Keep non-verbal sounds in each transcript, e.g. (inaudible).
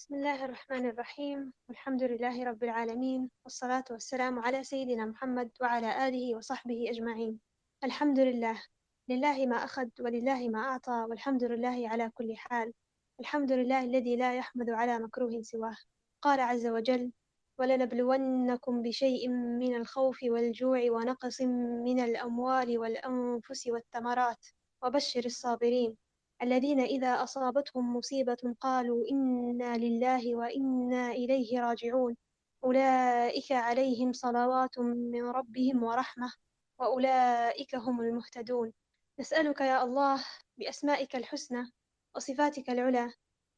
بسم الله الرحمن الرحيم. والحمد لله رب العالمين والصلاة والسلام على سيدنا محمد وعلى آله وصحبه أجمعين. الحمد لله. لله ما أخذ ولله ما أعطى والحمد لله على كل حال. الحمد لله الذي لا يحمد على مكروه سواه. قال عز وجل ولنبلونكم بشيء من الخوف والجوع ونقص من الأموال والأنفس والثمرات وبشر الصابرين. الذين إذا أصابتهم مصيبة قالوا إنا لله وإنا إليه راجعون. أولئك عليهم صلوات من ربهم ورحمة وأولئك هم المهتدون. نسألك يا الله بأسمائك الحسنى وصفاتك العلى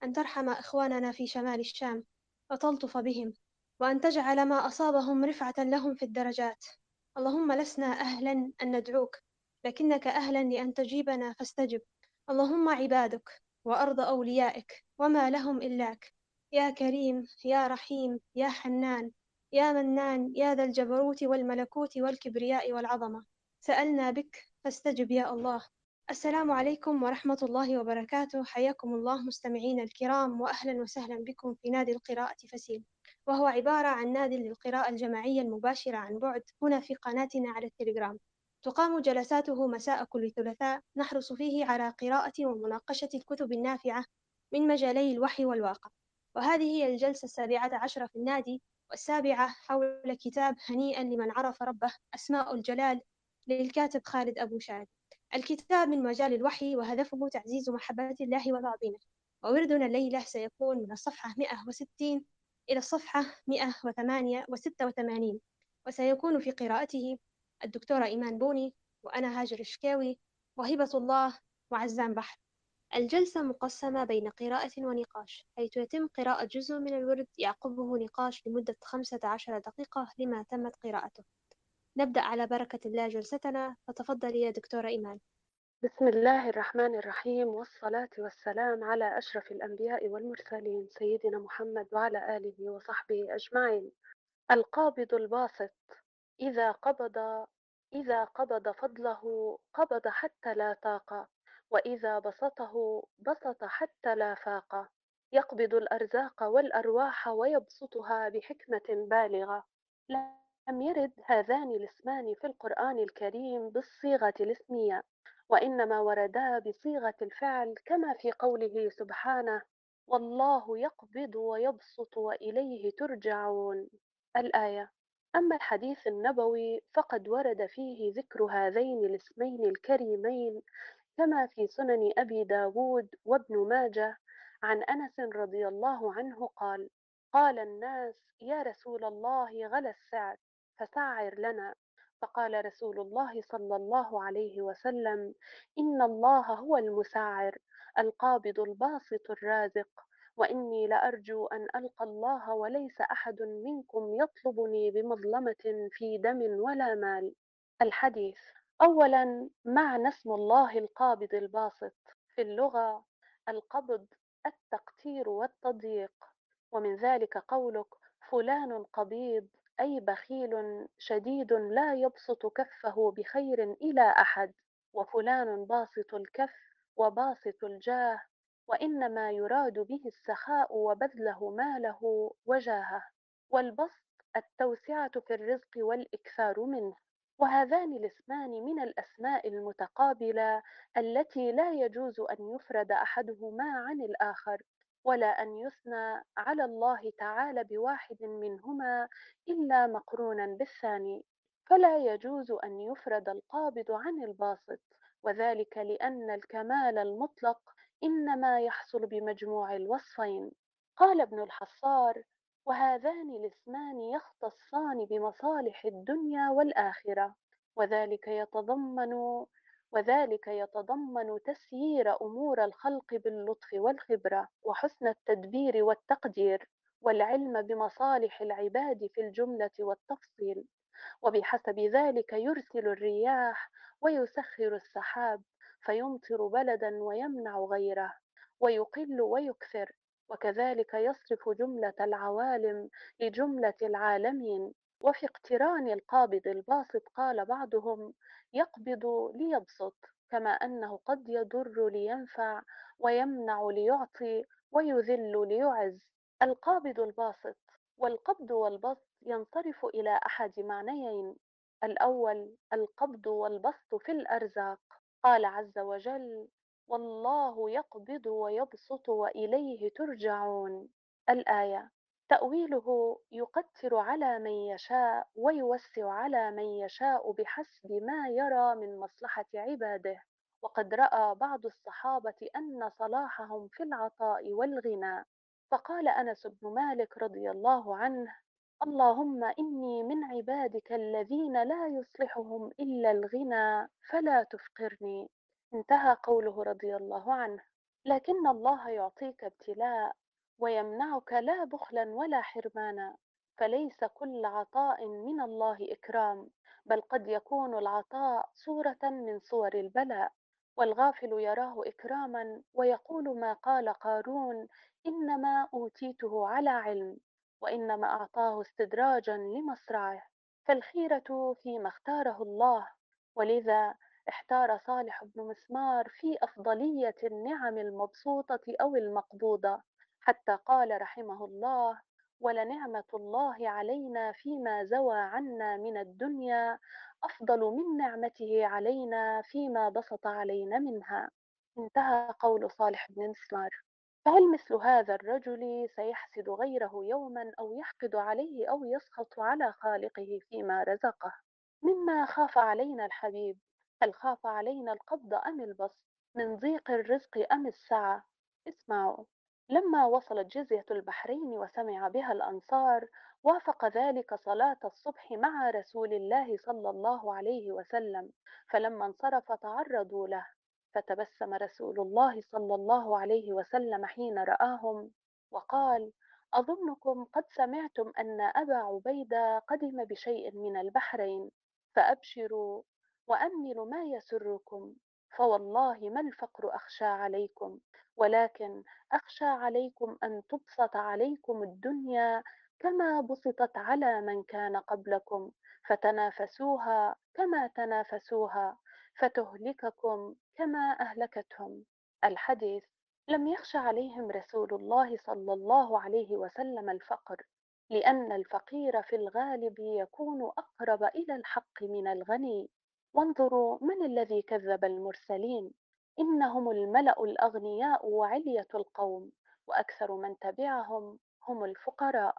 أن ترحم إخواننا في شمال الشام وتلطف بهم وأن تجعل ما أصابهم رفعة لهم في الدرجات. اللهم لسنا أهلا أن ندعوك لكنك أهلا لأن تجيبنا فاستجب. اللهم عبادك وأرض أوليائك وما لهم إلاك. يا كريم يا رحيم يا حنان يا منان يا ذا الجبروت والملكوت والكبرياء والعظمة. سألنا بك فاستجب يا الله. السلام عليكم ورحمة الله وبركاته. حياكم الله مستمعين الكرام وأهلا وسهلا بكم في نادي القراءة فسيل. وهو عبارة عن نادي للقراءة الجماعية المباشرة عن بعد هنا في قناتنا على التليجرام. تقام جلساته مساء كل ثلاثاء نحرص فيه على قراءة ومناقشة الكتب النافعة من مجالي الوحي والواقع. وهذه هي الجلسة السابعة عشرة في النادي والسابعة حول كتاب هنيئا لمن عرف ربه أسماء الجلال للكاتب خالد أبو شاد الكتاب من مجال الوحي وهدفه تعزيز محبة الله وتعظيمه. ووردنا الليلة سيكون من الصفحة 160 إلى الصفحة 186 وسيكون في قراءته الدكتورة إيمان بوني وأنا هاجر الشكاوي وهبة الله وعزام بحر. الجلسة مقسمة بين قراءة ونقاش حيث يتم قراءة جزء من الورد يعقبه نقاش لمدة خمسة عشر دقيقة لما تمت قراءته. نبدأ على بركة الله جلستنا. فتفضلي يا دكتورة إيمان. بسم الله الرحمن الرحيم والصلاة والسلام على أشرف الأنبياء والمرسلين سيدنا محمد وعلى آله وصحبه أجمعين. القابض الباسط إذا قبض إذا قبض فضله قبض حتى لا طاق وإذا بسطه بسط حتى لا فاق. يقبض الأرزاق والأرواح ويبسطها بحكمة بالغة. لم يرد هذان الاسمان في القرآن الكريم بالصيغة الاسمية وإنما وردا بصيغة الفعل كما في قوله سبحانه والله يقبض ويبسط وإليه ترجعون. الآية أما الحديث النبوي فقد ورد فيه ذكر هذين الاسمين الكريمين كما في سنن أبي داود وابن ماجه عن أنس رضي الله عنه قال قال الناس يا رسول الله غلى السعر فسعر لنا. فقال رسول الله صلى الله عليه وسلم إن الله هو المسعر القابض الباسط الرازق وإني لأرجو أن ألقى الله وليس أحد منكم يطلبني بمظلمة في دم ولا مال. الحديث أولا معنى اسم الله القابض الباسط؟ في اللغة القبض التقتير والتضييق. ومن ذلك قولك فلان قبيض أي بخيل شديد لا يبسط كفه بخير إلى أحد. وفلان باسط الكف وباسط الجاه وإنما يراد به السخاء وبذله ماله وجاهه والبسط التوسعة في الرزق والإكثار منه. وهذان الاسمان من الأسماء المتقابلة التي لا يجوز أن يفرد أحدهما عن الآخر ولا أن يثنى على الله تعالى بواحد منهما إلا مقرونا بالثاني. فلا يجوز أن يفرد القابض عن الباسط وذلك لأن الكمال المطلق إنما يحصل بمجموع الوصفين. قال ابن الحصار وهذان الاسمان يختصان بمصالح الدنيا والآخرة وذلك يتضمن وذلك يتضمن تسيير أمور الخلق باللطف والخبرة وحسن التدبير والتقدير والعلم بمصالح العباد في الجملة والتفصيل. وبحسب ذلك يرسل الرياح ويسخر السحاب فيمطر بلدا ويمنع غيره ويقل ويكثر وكذلك يصرف جملة العوالم لجملة العالمين وفي اقتران القابض الباسط قال بعضهم يقبض ليبسط كما أنه قد يضر لينفع ويمنع ليعطي ويذل ليعز. القابض الباسط والقبض والبسط ينصرف إلى أحد معنيين الأول القبض والبسط في الأرزاق. قال عز وجل والله يقبض ويبسط وإليه ترجعون الآية تأويله يقتر على من يشاء ويوسع على من يشاء بحسب ما يرى من مصلحة عباده وقد رأى بعض الصحابة أن صلاحهم في العطاء والغنى فقال أنس بن مالك رضي الله عنه اللهم إني من عبادك الذين لا يصلحهم إلا الغنى فلا تفقرني. انتهى قوله رضي الله عنه. لكن الله يعطيك ابتلاء ويمنعك لا بخلا ولا حرمانا فليس كل عطاء من الله إكرام بل قد يكون العطاء صورة من صور البلاء. والغافل يراه إكراما ويقول ما قال قارون إنما أوتيته على علم. وإنما أعطاه استدراجا لمصرعه فالخيرة فيما اختاره الله. ولذا احتار صالح بن مسمار في أفضلية النعم المبسوطة أو المقبوضة حتى قال رحمه الله ولنعمة الله علينا فيما زوى عنا من الدنيا أفضل من نعمته علينا فيما بسط علينا منها. انتهى قول صالح بن مسمار. فهل مثل هذا الرجل سيحسد غيره يوما أو يحقد عليه أو يسخط على خالقه فيما رزقه؟ مما خاف علينا الحبيب؟ هل خاف علينا القبض أم البسط؟ من ضيق الرزق أم السعة؟ اسمعوا لما وصلت جزية البحرين وسمع بها الأنصار وافق ذلك صلاة الصبح مع رسول الله صلى الله عليه وسلم فلما انصرف تعرضوا له. فتبسم رسول الله صلى الله عليه وسلم حين رآهم وقال أظنكم قد سمعتم أن أبا عبيدة قدم بشيء من البحرين فأبشروا وأملوا ما يسركم فوالله ما الفقر أخشى عليكم ولكن أخشى عليكم أن تبسط عليكم الدنيا كما بسطت على من كان قبلكم فتنافسوها كما تنافسوها فتهلككم كما أهلكتهم. الحديث لم يخش عليهم رسول الله صلى الله عليه وسلم الفقر لأن الفقير في الغالب يكون أقرب إلى الحق من الغني. وانظروا من الذي كذب المرسلين. إنهم الملأ الأغنياء وعلية القوم وأكثر من تبعهم هم الفقراء.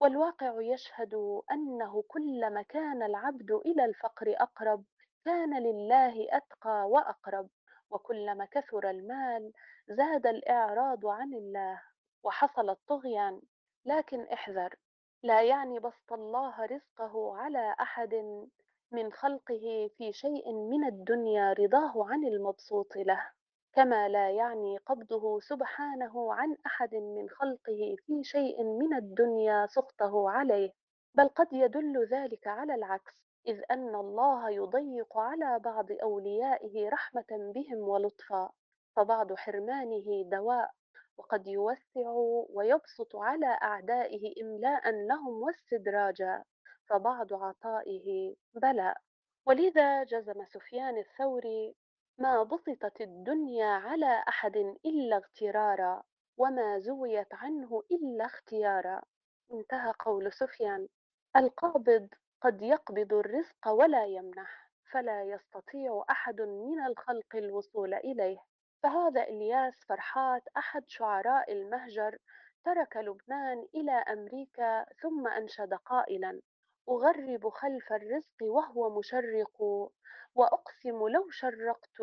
والواقع يشهد أنه كلما كان العبد إلى الفقر أقرب كان لله أتقى وأقرب وكلما كثر المال زاد الإعراض عن الله وحصل الطغيان. لكن احذر لا يعني بسط الله رزقه على أحد من خلقه في شيء من الدنيا رضاه عن المبسوط له. كما لا يعني قبضه سبحانه عن أحد من خلقه في شيء من الدنيا سخطه عليه بل قد يدل ذلك على العكس. إذ أن الله يضيق على بعض أوليائه رحمة بهم ولطفا فبعض حرمانه دواء وقد يوسع ويبسط على أعدائه إملاء لهم واستدراجا فبعض عطائه بلاء ولذا جزم سفيان الثوري ما بسطت الدنيا على أحد إلا اغترارا وما زويت عنه إلا اختيارا. انتهى قول سفيان. القابض قد يقبض الرزق ولا يمنح فلا يستطيع أحد من الخلق الوصول إليه. فهذا إلياس فرحات أحد شعراء المهجر ترك لبنان إلى أمريكا ثم أنشد قائلا أغرب خلف الرزق وهو مشرق وأقسم لو شرقت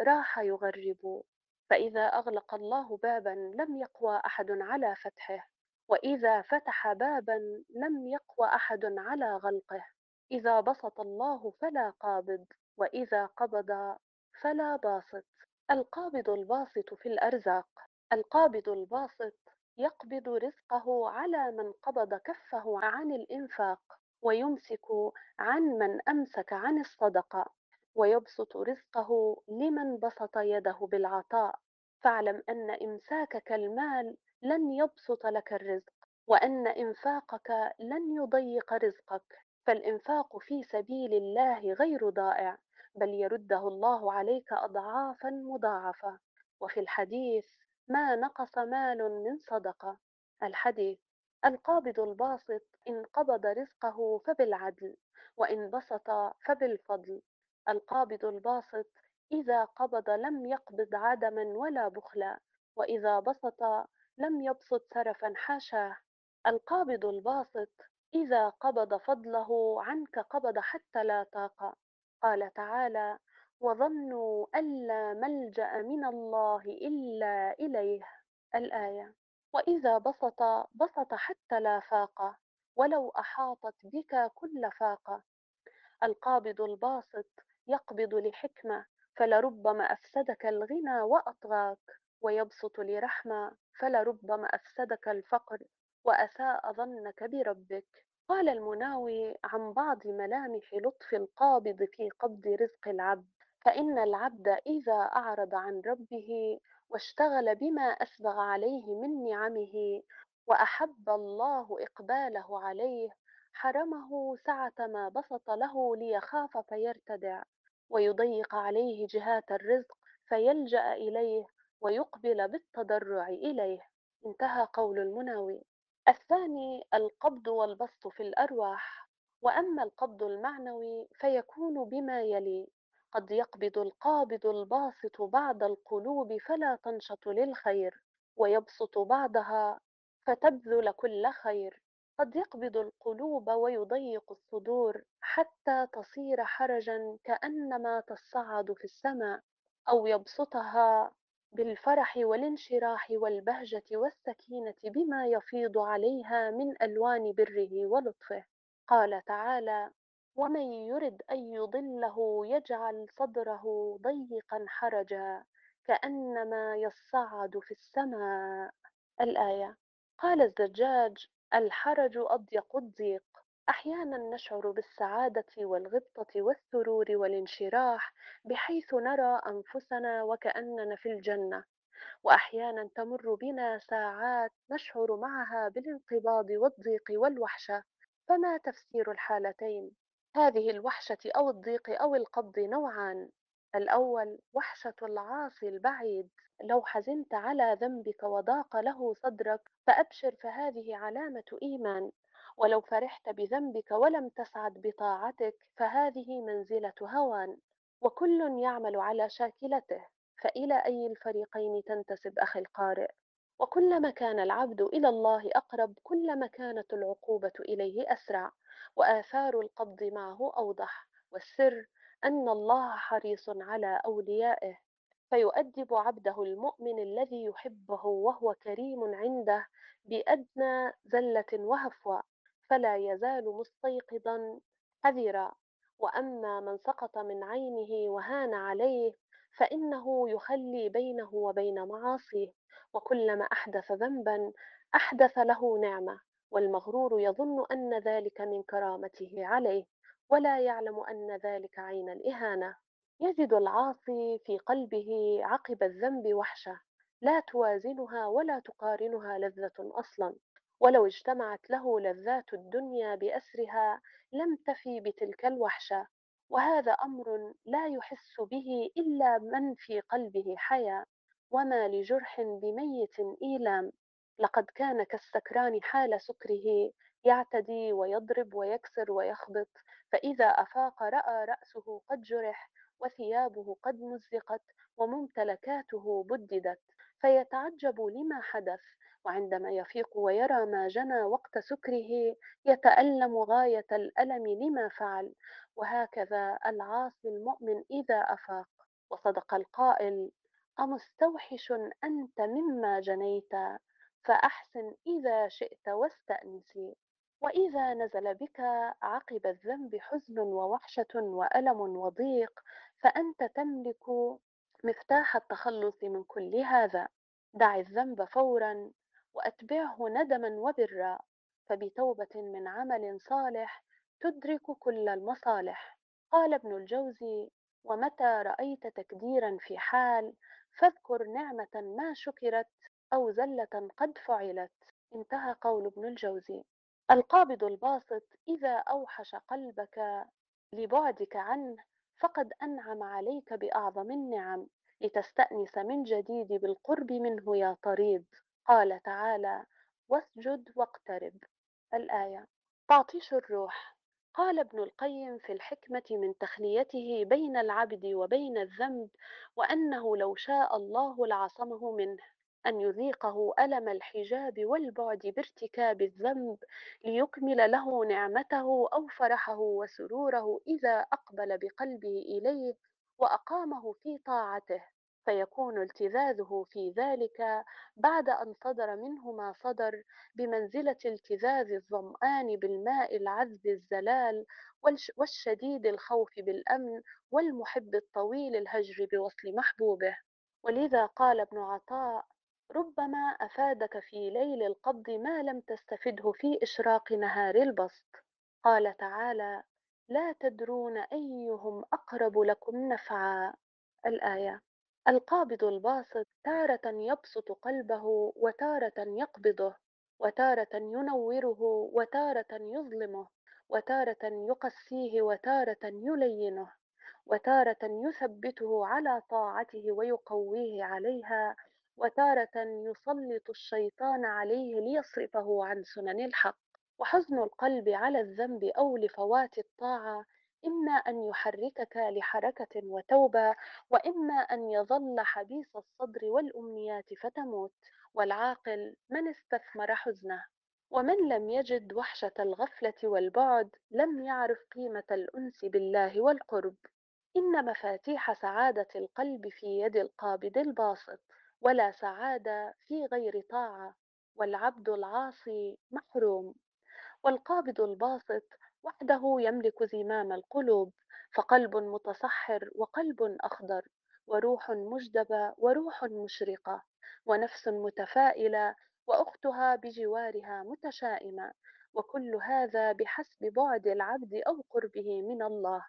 راح يغرب فإذا أغلق الله بابا لم يقوى أحد على فتحه. وإذا فتح بابا لم يقوى أحد على غلقه إذا بسط الله فلا قابض وإذا قبض فلا باسط. القابض الباسط في الأرزاق القابض الباسط يقبض رزقه على من قبض كفه عن الإنفاق ويمسك عن من أمسك عن الصدقة ويبسط رزقه لمن بسط يده بالعطاء. فاعلم أن إمساكك المال لن يبسط لك الرزق وأن إنفاقك لن يضيق رزقك. فالإنفاق في سبيل الله غير ضائع بل يرده الله عليك أضعافا مضاعفة. وفي الحديث ما نقص مال من صدقة. الحديث القابض الباسط إن قبض رزقه فبالعدل وإن بسط فبالفضل. القابض الباسط إذا قبض لم يقبض عدما ولا بخلا وإذا بسط لم يبسط سرفا حاشاه القابض الباسط إذا قبض فضله عنك قبض حتى لا طاقة قال تعالى وظنوا أن لا ملجأ من الله إلا إليه. الآية وإذا بسط بسط حتى لا فاقة ولو أحاطت بك كل فاقة القابض الباسط يقبض لحكمة فلربما أفسدك الغنى وأطغاك. ويبسط لرحمة فلربما أفسدك الفقر وأساء ظنك بربك. قال المناوي عن بعض ملامح لطف القابض في قبض رزق العبد فإن العبد إذا أعرض عن ربه واشتغل بما أسبغ عليه من نعمه وأحب الله إقباله عليه حرمه سعة ما بسط له ليخاف فيرتدع ويضيق عليه جهات الرزق فيلجأ إليه. ويقبل بالتضرع إليه. انتهى قول المناوي. الثاني القبض والبسط في الأرواح. وأما القبض المعنوي فيكون بما يلي. قد يقبض القابض الباسط بعض القلوب فلا تنشط للخير. ويبسط بعضها فتبذل كل خير. قد يقبض القلوب ويضيق الصدور حتى تصير حرجا كأنما تصعد في السماء. أو يبسطها بالفرح والانشراح والبهجة والسكينة بما يفيض عليها من ألوان بره ولطفه. قال تعالى ومن يرد أن يضله يجعل صدره ضيقا حرجا كأنما يصعد في السماء. الآية قال الزجاج الحرج أضيق الضيق. أحيانا نشعر بالسعادة والغبطة والسرور والانشراح بحيث نرى أنفسنا وكأننا في الجنة. وأحيانا تمر بنا ساعات نشعر معها بالانقباض والضيق والوحشة. فما تفسير الحالتين؟ هذه الوحشة أو الضيق أو القبض نوعان الأول وحشة العاصي البعيد. لو حزنت على ذنبك وضاق له صدرك فأبشر فهذه علامة إيمان. ولو فرحت بذنبك ولم تسعد بطاعتك فهذه منزلة هوان وكل يعمل على شاكلته فإلى أي الفريقين تنتسب أخي القارئ؟ وكلما كان العبد إلى الله أقرب كلما كانت العقوبة إليه أسرع. وآثار القبض معه أوضح والسر أن الله حريص على أوليائه. فيؤدب عبده المؤمن الذي يحبه وهو كريم عنده بأدنى زلة وهفوة. فلا يزال مستيقظا حذرا. وأما من سقط من عينه وهان عليه فإنه يخلي بينه وبين معاصيه. وكلما أحدث ذنبا أحدث له نعمة. والمغرور يظن أن ذلك من كرامته عليه. ولا يعلم أن ذلك عين الإهانة. يجد العاصي في قلبه عقب الذنب وحشة. لا توازنها ولا تقارنها لذة أصلا. ولو اجتمعت له لذات الدنيا بأسرها لم تفي بتلك الوحشة وهذا أمر لا يحس به إلا من في قلبه حياة وما لجرح بميت إيلام. لقد كان كالسكران حال سكره يعتدي ويضرب ويكسر ويخبط فإذا أفاق رأى رأسه قد جرح وثيابه قد مزقت وممتلكاته بددت. فيتعجب لما حدث وعندما يفيق ويرى ما جنى وقت سكره يتألم غاية الألم لما فعل. وهكذا العاصي المؤمن إذا أفاق. وصدق القائل أمستوحش أنت مما جنيت فأحسن إذا شئت واستأنسي وإذا نزل بك عقب الذنب حزن ووحشة وألم وضيق فأنت تملك مفتاح التخلص من كل هذا. دع الذنب فورا وأتبعه ندما وبرا فبتوبة من عمل صالح تدرك كل المصالح. قال ابن الجوزي ومتى رأيت تكديرا في حال فاذكر نعمة ما شكرت أو زلة قد فعلت. انتهى قول ابن الجوزي. القابض الباسط إذا أوحش قلبك لبعدك عنه فقد أنعم عليك بأعظم النعم لتستأنس من جديد بالقرب منه يا طريد. قال تعالى واسجد واقترب. الآية تعطيش الروح. قال ابن القيم في الحكمة من تخليته بين العبد وبين الذنب وأنه لو شاء الله لعصمه منه أن يذيقه ألم الحجاب والبعد بارتكاب الذنب ليكمل له نعمته أو فرحه وسروره إذا أقبل بقلبه إليه وأقامه في طاعته. فيكون التذاذه في ذلك بعد أن صدر منه ما صدر بمنزلة التذاذ الظمآن بالماء العذب الزلال والش- والشديد الخوف بالأمن والمحب الطويل الهجر بوصل محبوبه. ولذا قال ابن عطاء ربما أفادك في ليل القبض ما لم تستفده في إشراق نهار البسط قال تعالى لا تدرون أيهم أقرب لكم نفعا الآية. القابض الباسط تارة يبسط قلبه وتارة يقبضه وتارة ينوره وتارة يظلمه وتارة يقسيه وتارة يلينه وتارة يثبته على طاعته ويقويه عليها وتارة يسلط الشيطان عليه ليصرفه عن سنن الحق. وحزن القلب على الذنب أو لفوات الطاعة إما أن يحركك لحركة وتوبة وإما أن يظل حبيس الصدر والأمنيات فتموت والعاقل من استثمر حزنه. ومن لم يجد وحشة الغفلة والبعد لم يعرف قيمة الأنس بالله والقرب. إن مفاتيح سعادة القلب في يد القابض الباسط ولا سعادة في غير طاعة والعبد العاصي محروم. والقابض الباسط وحده يملك زمام القلوب فقلب متصحر وقلب أخضر وروح مجدبة وروح مشرقة ونفس متفائلة وأختها بجوارها متشائمة وكل هذا بحسب بعد العبد أو قربه من الله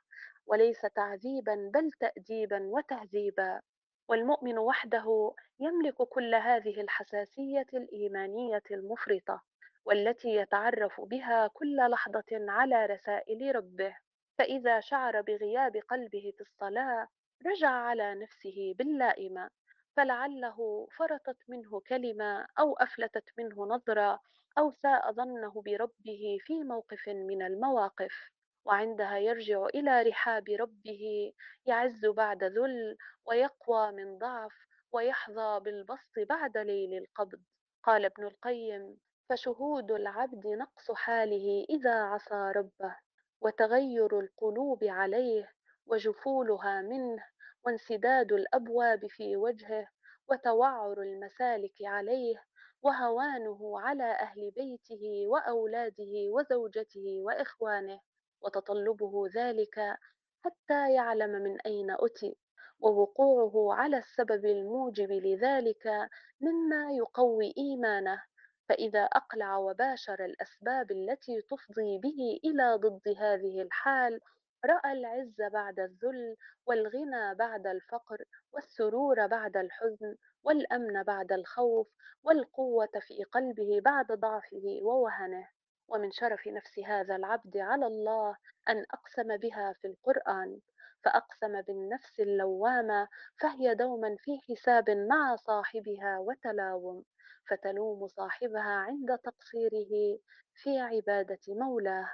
وليس تعذيبا بل تأديبا وتهذيبا. والمؤمن وحده يملك كل هذه الحساسية الإيمانية المفرطة. والتي يتعرف بها كل لحظة على رسائل ربه. فإذا شعر بغياب قلبه في الصلاة رجع على نفسه باللائمة. فلعله فرطت منه كلمة أو أفلتت منه نظرة أو ساء ظنه بربه في موقف من المواقف. وعندها يرجع إلى رحاب ربه يعز بعد ذل ويقوى من ضعف ويحظى بالبسط بعد ليل القبض. قال ابن القيم فشهود العبد نقص حاله إذا عصى ربه وتغير القلوب عليه وجفولها منه وانسداد الأبواب في وجهه وتوعر المسالك عليه وهوانه على أهل بيته وأولاده وزوجته وإخوانه وتطلبه ذلك حتى يعلم من أين أتي ووقوعه على السبب الموجب لذلك مما يقوي إيمانه فإذا أقلع وباشر الأسباب التي تفضي به إلى ضد هذه الحال رأى العز بعد الذل والغنى بعد الفقر والسرور بعد الحزن والأمن بعد الخوف والقوة في قلبه بعد ضعفه ووهنه. ومن شرف نفس هذا العبد على الله أن أقسم بها في القرآن. فأقسم بالنفس اللوامة فهي دوما في حساب مع صاحبها وتلاوم. فتلوم صاحبها عند تقصيره في عبادة مولاه.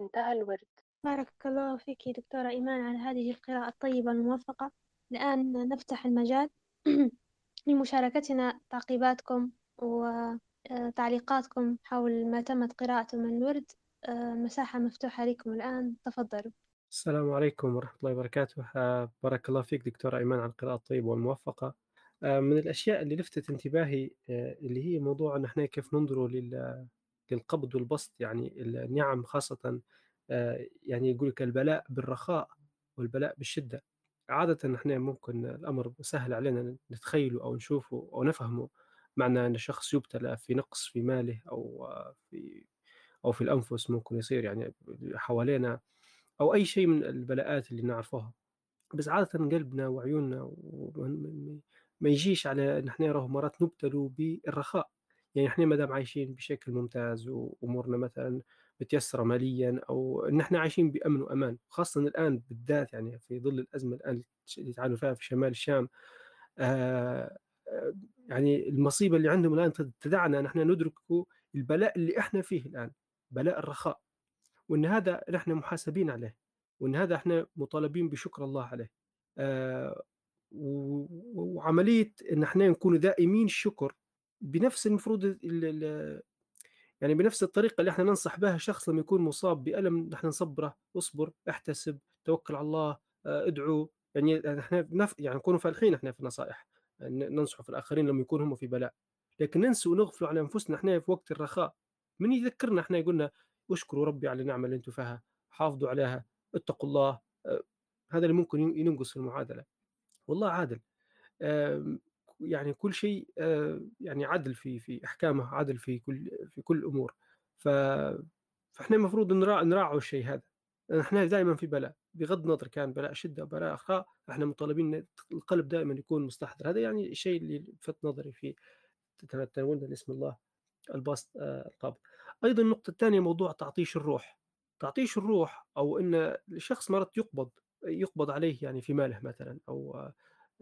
انتهى الورد. بارك الله فيك دكتورة إيمان على هذه القراءة الطيبة الموفقة. الآن نفتح المجال (clears throat) لمشاركتنا تعقيباتكم وتعليقاتكم حول ما تمت قراءته من الورد. آه، مساحة مفتوحة لكم الآن. تفضلوا. السلام عليكم ورحمة الله وبركاته. آه، بارك الله فيك دكتورة أيمن على القراءة الطيبة والموفقة. آه، من الأشياء اللي لفتت انتباهي آه، اللي هي موضوع أن إحنا كيف ننظر لل- للقبض والبسط يعني النعم خاصة آه، يعني يقول لك البلاء بالرخاء والبلاء بالشدة. عادة إحنا ممكن الأمر سهل علينا نتخيله أو نشوفه أو نفهمه معنى أن شخص يبتلى في نقص في ماله آه، في أو في الأنفس ممكن يصير يعني حوالينا أو أي شيء من البلاءات اللي نعرفها. بس عادة قلبنا وعيوننا ما يجيش على إن إحنا راه مرات نبتلوا بالرخاء يعني إحنا ما دام عايشين بشكل ممتاز وأمورنا مثلا متيسرة ماليا أو إن إحنا عايشين بأمن وأمان خاصة الآن بالذات يعني في ظل الأزمة الآن اللي تعانوا فيها في شمال الشام آه آه، يعني المصيبة اللي عندهم الآن تدعنا نحن ندرك البلاء اللي إحنا فيه الآن، بلاء الرخاء، وإن هذا نحن محاسبين عليه، وإن هذا إحنا مطالبين بشكر الله عليه. آآ و وعملية إن إحنا نكون دائمين الشكر بنفس المفروض ال ال يعني بنفس الطريقة اللي إحنا ننصح بها شخص لمّا يكون مُصاب بألم نحن نصبّره، اصبر، احتسب، توكل على الله، آآ ادعو، يعني إحنا بنف يعني نكونوا فالحين إحنا في النصائح، ننصحوا في الآخرين لمّا يكونوا هم في بلاء، لكن ننسى ونغفلوا على أنفسنا إحنا في وقت الرخاء، من يذكرنا إحنا يقول لنا اشكروا ربي على النعمة اللي أنتم فيها، حافظوا عليها، اتقوا الله، آآ هذا اللي ممكن ين ينقص في المعادلة، والله عادل. آمم، يعني كل شيء آآ، يعني عدل في في أحكامه، عدل في كل في كل الأمور، ف فإحنا المفروض نرا نراعوا الشيء هذا، إحنا دائمًا في بلاء، بغض النظر كان بلاء شدة، بلاء رخاء، إحنا مطالبين القلب دائمًا يكون مستحضر، هذا يعني الشيء اللي لفت نظري في تناولنا لاسم الله الباسط القابض. أيضًا النقطة الثانية موضوع تعطيش الروح، تعطيش الروح أو إن الشخص مرات يُقبض يُقبض عليه يعني في ماله مثلًا أو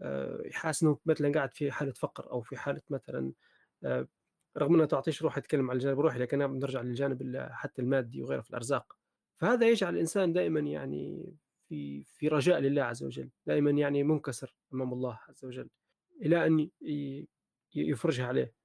آآ يحس إنه مثلًا قاعد في حالة فقر أو في حالة مثلًا آآ رغم إنه تعطيش روح يتكلم عن الجانب الروحي، لكن بنرجع للجانب ال حتى المادي وغيره في الأرزاق. فهذا يجعل الإنسان دائمًا يعني في في رجاء لله عز وجل، دائمًا يعني منكسر أمام الله عز وجل، ي ي يفرجها عليه.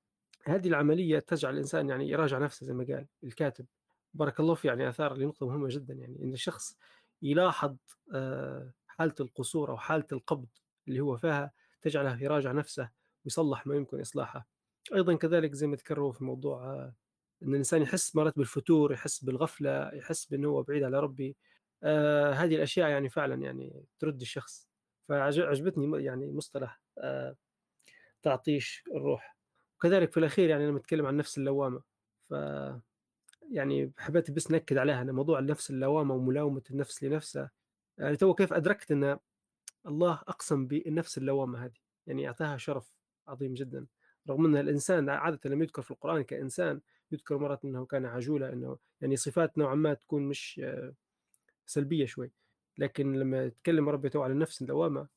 هذه العملية تجعل الإنسان يعني يراجع نفسه زي ما قال الكاتب، بارك الله فيه يعني أثار لنقطة مهمة جدًا يعني إن الشخص يلاحظ آآ حالة القصور أو حالة القبض اللي هو فيها تجعله يراجع نفسه ويصلح ما يمكن إصلاحه. أيضًا كذلك زي ما ذكروا في موضوع آه، إن الإنسان يحس مرات بالفتور، يحس بالغفلة، يحس بأنه هو بعيد على ربي. آآ هذه الأشياء يعني فعلًا يعني ترد الشخص. فعج عجبتني م يعني مصطلح آآ تعطيش الروح. وكذلك في الأخير يعني لمّا نتكلم عن النفس اللوامة، ف يعني حبيت بس نأكد عليها إن موضوع النفس اللوامة وملاومة النفس لنفسها، يعني تو كيف أدركت إن الله أقسم بالنفس اللوامة هذه، يعني أعطاها شرف عظيم جدًا، رغم أن الإنسان عادةً لما يذكر في القرآن كإنسان يذكر مرات أنه كان عجولة، إنه يعني صفات نوعًا ما تكون مش سلبية شوي، لكن لما يتكلم ربي تو على النفس اللوامة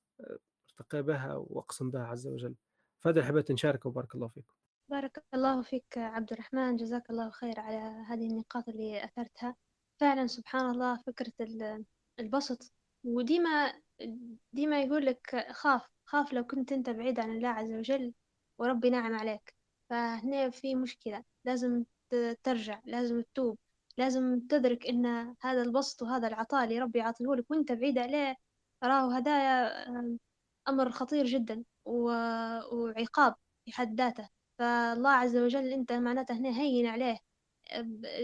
ارتقى بها وأقسم بها عز وجل، فهذا حبيت نشاركه وبارك الله فيكم. بارك الله فيك عبد الرحمن. جزاك الله خير على هذه النقاط اللي أثرتها. فعلا سبحان الله فكرة ال- البسط. وديما ديما يقول لك خاف خاف لو كنت أنت بعيد عن الله عز وجل وربي ناعم عليك. فهنا في مشكلة. لازم ترجع لازم تتوب لازم تدرك إن هذا البسط وهذا العطاء اللي ربي عاطيهولك وأنت بعيد عليه راهو هدايا أمر خطير جدا وعقاب في حد ذاته. فالله عز وجل أنت معناته هنا هين عليه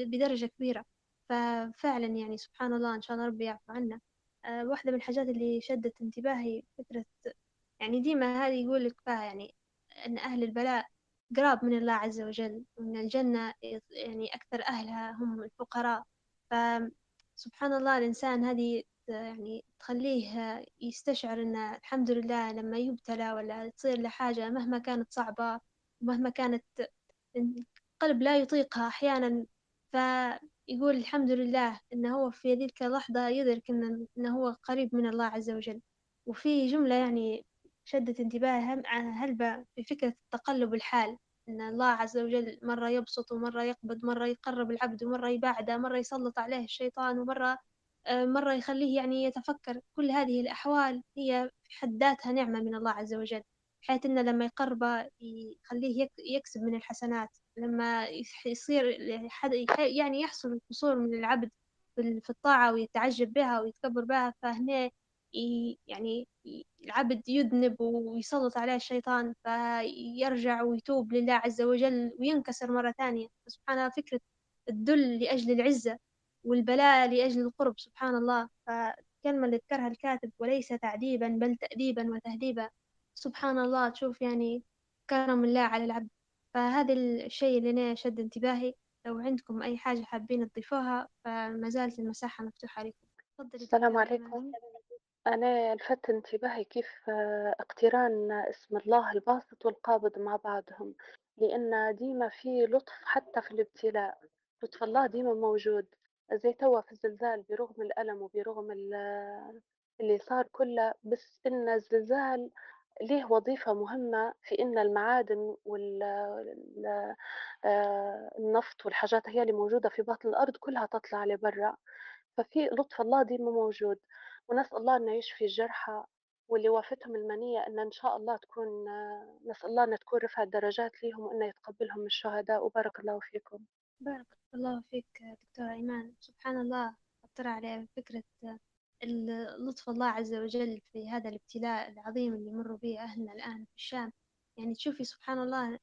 بدرجة كبيرة. ففعلا يعني سبحان الله إن شاء الله ربي يعفو عنا آه، واحدة من الحاجات اللي شدت انتباهي فكرة يعني ديما هذه يقول لك فيها يعني أن أهل البلاء قراب من الله عز وجل وأن الجنة يعني أكثر أهلها هم الفقراء. فسبحان الله الإنسان هذه يعني تخليه يستشعر أن الحمد لله لما يبتلى ولا تصير له حاجة مهما كانت صعبة ومهما كانت القلب لا يطيقها أحيانا فيقول الحمد لله إنه هو في ذيك اللحظة يدرك إن إنه هو قريب من الله عز وجل. وفي جملة يعني شدت انتباهي هلبة في فكرة تقلب الحال إن الله عز وجل مرة يبسط ومرة يقبض مرة يقرب العبد ومرة يبعده مرة يسلط عليه الشيطان ومرة آه، مرة يخليه يعني يتفكر. كل هذه الأحوال هي في حد ذاتها نعمة من الله عز وجل. بحيث إنه لما يقربه يخليه يك- يكسب من الحسنات لما يصير يعني يحصل القصور من العبد في ال- في الطاعة ويتعجب بها ويتكبر بها فهنا يعني العبد يذنب ويسلط عليه الشيطان فيرجع ويتوب لله عز وجل وينكسر مرة ثانية. سبحان الله فكرة الذل لأجل العزة والبلاء لأجل القرب سبحان الله. فالكلمة اللي ذكرها الكاتب وليس تعذيبا بل تأديبا وتهذيبا سبحان الله تشوف يعني كرم الله على العبد. فهذا الشيء اللي أنا شد انتباهي لو عندكم أي حاجة حابين تضيفوها فما زالت المساحة مفتوحة لكم تفضلي السلام عليكم. أنا لفت انتباهي كيف آه، اقتران اسم الله الباسط والقابض مع بعضهم. لأن ديما في لطف حتى في الابتلاء. لطف الله ديما موجود. زي توا في الزلزال برغم الألم وبرغم ال- اللي صار كله بس إن الزلزال ليه وظيفة مهمة في إن المعادن وال ال آآ النفط والحاجات هي اللي موجودة في باطن الأرض كلها تطلع لبرّا، ففي لطف الله ديما موجود، ونسأل الله إنه يشفي الجرحى واللي وافتهم المنية إن إن شاء الله تكون آه، نسأل الله إنها تكون رفعت درجات ليهم وإنه يتقبلهم الشهداء. وبارك الله فيكم. بارك الله فيك دكتورة إيمان. سبحان الله. أطلع على فكرة لطف الله عز وجل في هذا الابتلاء العظيم اللي يمر به أهلنا الآن في الشام. يعني تشوفي سبحان الله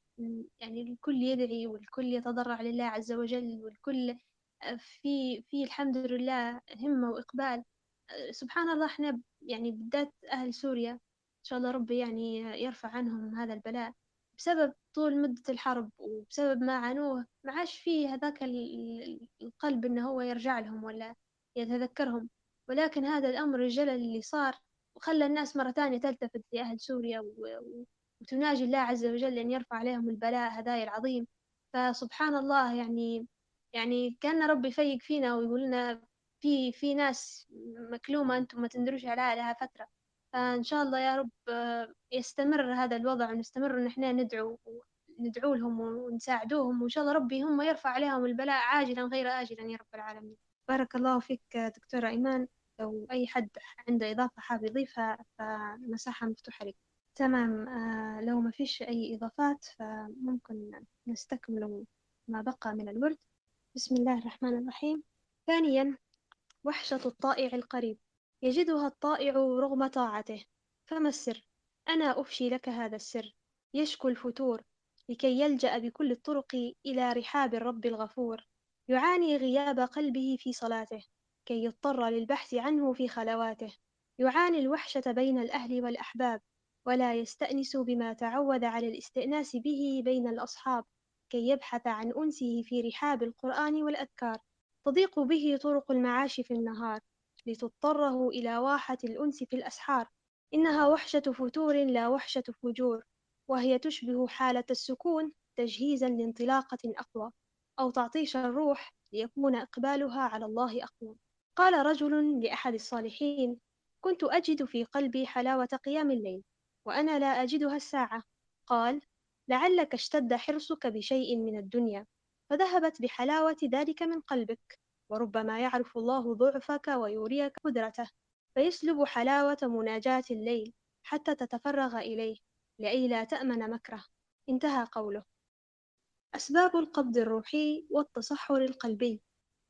يعني الكل يدعي والكل يتضرع لله عز وجل والكل في في الحمد لله همة وإقبال. سبحان الله إحنا يعني بالذات أهل سوريا إن شاء الله ربي يعني يرفع عنهم هذا البلاء. بسبب طول مدة الحرب وبسبب ما عانوه ما عاش فيه هذاك ال- ال- القلب إنه هو يرجع لهم ولا يتذكرهم. ولكن هذا الأمر الجلل اللي صار وخلى الناس مرة ثانية تلتفت لأهل سوريا وتناجي الله عز وجل أن يرفع عليهم البلاء هذايا العظيم. فسبحان الله يعني يعني كأن ربي يفيق فينا ويقول لنا في في ناس مكلومة أنتم ما تندروش عليها لها فترة. فإن شاء الله يا رب آه، يستمر هذا الوضع ونستمر إن إحنا ندعو ندعو لهم ونساعدوهم. وإن شاء الله ربي هم يرفع عليهم البلاء عاجلا غير آجلا يا رب العالمين. بارك الله فيك دكتورة إيمان. لو أي حد عنده إضافة حاب يضيفها فمساحة مفتوحة لك. تمام آه لو ما فيش أي إضافات فممكن نستكمل ما بقى من الورد. بسم الله الرحمن الرحيم. ثانيا وحشة الطائع القريب. يجدها الطائع رغم طاعته. فما السر؟ أنا أفشي لك هذا السر. يشكو الفتور لكي يلجأ بكل الطرق إلى رحاب الرب الغفور. يعاني غياب قلبه في صلاته كي يضطر للبحث عنه في خلواته. يعاني الوحشة بين الأهل والأحباب ولا يستأنس بما تعود على الاستئناس به بين الأصحاب كي يبحث عن أنسه في رحاب القرآن والأذكار. تضيق به طرق المعاش في النهار لتضطره إلى واحة الأنس في الأسحار. إنها وحشة فتور لا وحشة فجور وهي تشبه حالة السكون تجهيزا لانطلاقة أقوى. أو تعطيش الروح ليكون إقبالها على الله أقوى. قال رجل لأحد الصالحين كنت أجد في قلبي حلاوة قيام الليل وأنا لا أجدها الساعة. قال لعلك اشتد حرصك بشيء من الدنيا فذهبت بحلاوة ذلك من قلبك وربما يعرف الله ضعفك ويريك قدرته فيسلب حلاوة مناجاة الليل حتى تتفرغ إليه لئي لا تأمن مكره. انتهى قوله. أسباب القبض الروحي والتصحر القلبي.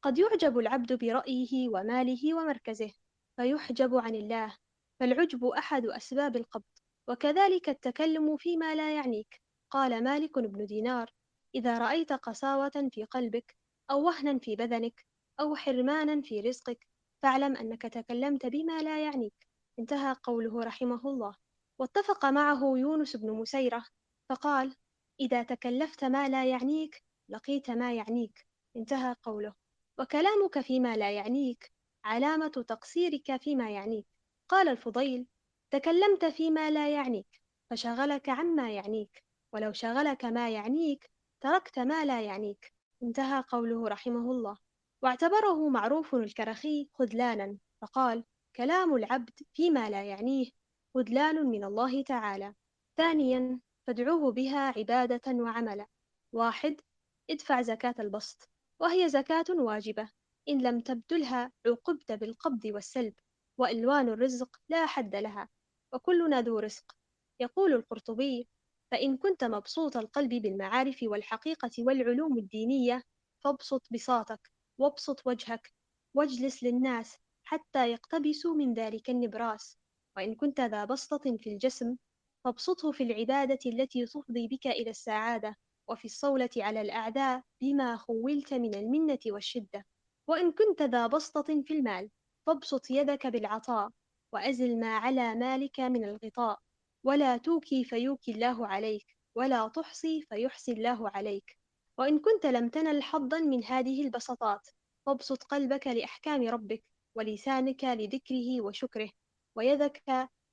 قد يعجب العبد برأيه وماله ومركزه فيحجب عن الله فالعجب أحد أسباب القبض. وكذلك التكلم فيما لا يعنيك. قال مالك بن دينار إذا رأيت قساوة في قلبك أو وهنا في بدنك أو حرمانا في رزقك فاعلم أنك تكلمت بما لا يعنيك. انتهى قوله رحمه الله. واتفق معه يونس بن مسيرة فقال إذا تكلفت ما لا يعنيك لقيت ما يعنيك. انتهى قوله. وكلامك فيما لا يعنيك علامة تقصيرك فيما يعنيك. قال الفضيل تكلمت فيما لا يعنيك فشغلك عما يعنيك. ولو شغلك ما يعنيك تركت ما لا يعنيك. انتهى قوله رحمه الله. واعتبره معروف الكرخي خذلانا. فقال كلام العبد فيما لا يعنيه خذلان من الله تعالى. ثانيا فادعوه بها عبادة وعملا. واحد ادفع زكاة البسط وهي زكاة واجبة. إن لم تبذلها عوقبت بالقبض والسلب وإلوان الرزق لا حد لها وكلنا ذو رزق. يقول القرطبي فإن كنت مبسوط القلب بالمعارف والحقيقة والعلوم الدينية فابسط بساطك وابسط وجهك واجلس للناس حتى يقتبسوا من ذلك النبراس. وإن كنت ذا بسطة في الجسم فابسطه في العبادة التي تفضي بك إلى السعادة وفي الصولة على الأعداء بما خولت من المنة والشدة. وإن كنت ذا بسطة في المال فابسط يدك بالعطاء وأزل ما على مالك من الغطاء. ولا توكي فيوكي الله عليك ولا تحصي فيحصي الله عليك. وإن كنت لم تنل حظا من هذه البسطات فابسط قلبك لأحكام ربك ولسانك لذكره وشكره. ويدك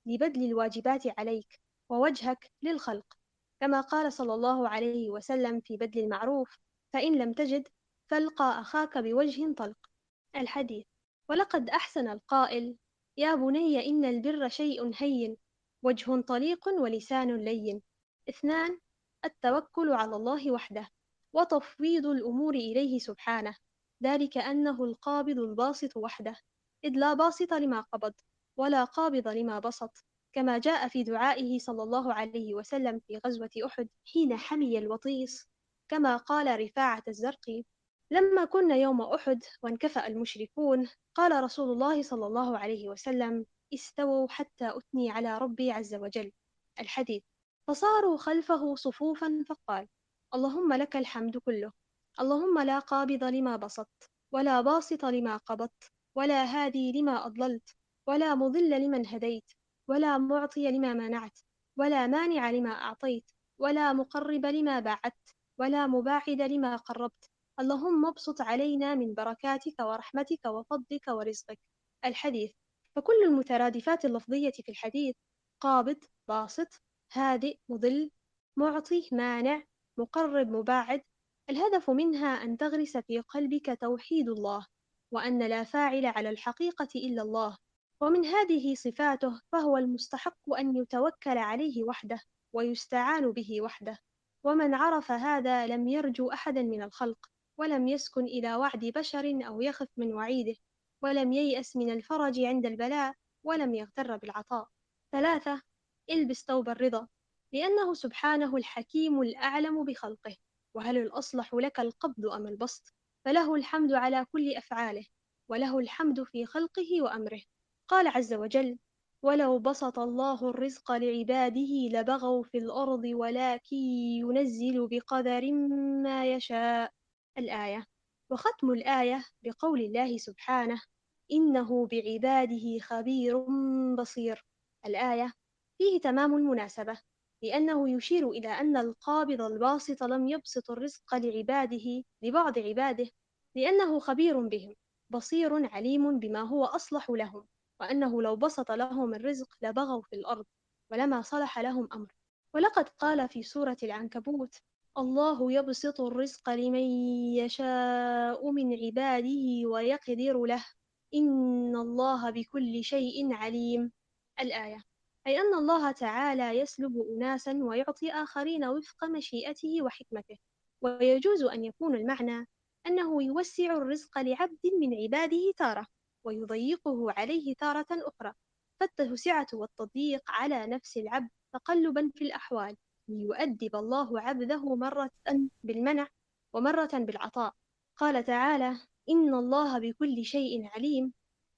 لبذل الواجبات عليك. ووجهك للخلق. كما قال صلى الله عليه وسلم في بذل المعروف فإن لم تجد فالقى أخاك بوجه طلق. الحديث ولقد أحسن القائل يا بني إن البر شيء هين وجه طليق ولسان لين. اثنان التوكل على الله وحده وتفويض الأمور إليه سبحانه. ذلك أنه القابض الباسط وحده إذ لا باسط لما قبض ولا قابض لما بسط. كما جاء في دعائه صلى الله عليه وسلم في غزوة أحد حين حمي الوطيس كما قال رفاعة الزرقي لما كنا يوم أحد وانكفأ المشركون قال رسول الله صلى الله عليه وسلم استووا حتى أثني على ربي عز وجل الحديث. فصاروا خلفه صفوفا فقال اللهم لك الحمد كله اللهم لا قابض لما بسطت ولا باسط لما قبضت ولا هادي لما أضللت ولا مضل لمن هديت ولا معطي لما منعت ولا مانع لما أعطيت ولا مقرب لما باعدت ولا مباعد لما قربت. اللهم ابسط علينا من بركاتك ورحمتك وفضلك ورزقك. الحديث فكل المترادفات اللفظية في الحديث قابض باسط هادئ مضل معطي مانع مقرب مباعد. الهدف منها أن تغرس في قلبك توحيد الله وأن لا فاعل على الحقيقة إلا الله. ومن هذه صفاته فهو المستحق أن يتوكل عليه وحده ويستعان به وحده. ومن عرف هذا لم يرجو أحدا من الخلق ولم يسكن إلى وعد بشر أو يخف من وعيده ولم ييأس من الفرج عند البلاء ولم يغتر بالعطاء. ثلاثة إلبس ثوب الرضا لأنه سبحانه الحكيم الأعلم بخلقه. وهل الأصلح لك القبض أم البسط؟ فله الحمد على كل أفعاله وله الحمد في خلقه وأمره. قال عز وجل ولو بسط الله الرزق لعباده لبغوا في الأرض ولكن ينزل بقدر ما يشاء. الآية. وختم الآية بقول الله سبحانه إنه بعباده خبير بصير. الآية فيه تمام المناسبة لأنه يشير إلى أن القابض الباسط لم يبسط الرزق لعباده لبعض عباده لأنه خبير بهم بصير عليم بما هو أصلح لهم. وأنه لو بسط لهم الرزق لبغوا في الأرض ولما صلح لهم أمر. ولقد قال في سورة العنكبوت الله يبسط الرزق لمن يشاء من عباده ويقدر له. إن الله بكل شيء عليم. الآية أي أن الله تعالى يسلب أناسا ويعطي آخرين وفق مشيئته وحكمته. ويجوز أن يكون المعنى أنه يوسع الرزق لعبد من عباده تارة. ويضيقه عليه تارة أخرى. فالتوسعة والتضييق على نفس العبد تقلبا في الأحوال ليؤدب الله عبده مرة بالمنع ومرة بالعطاء. قال تعالى إن الله بكل شيء عليم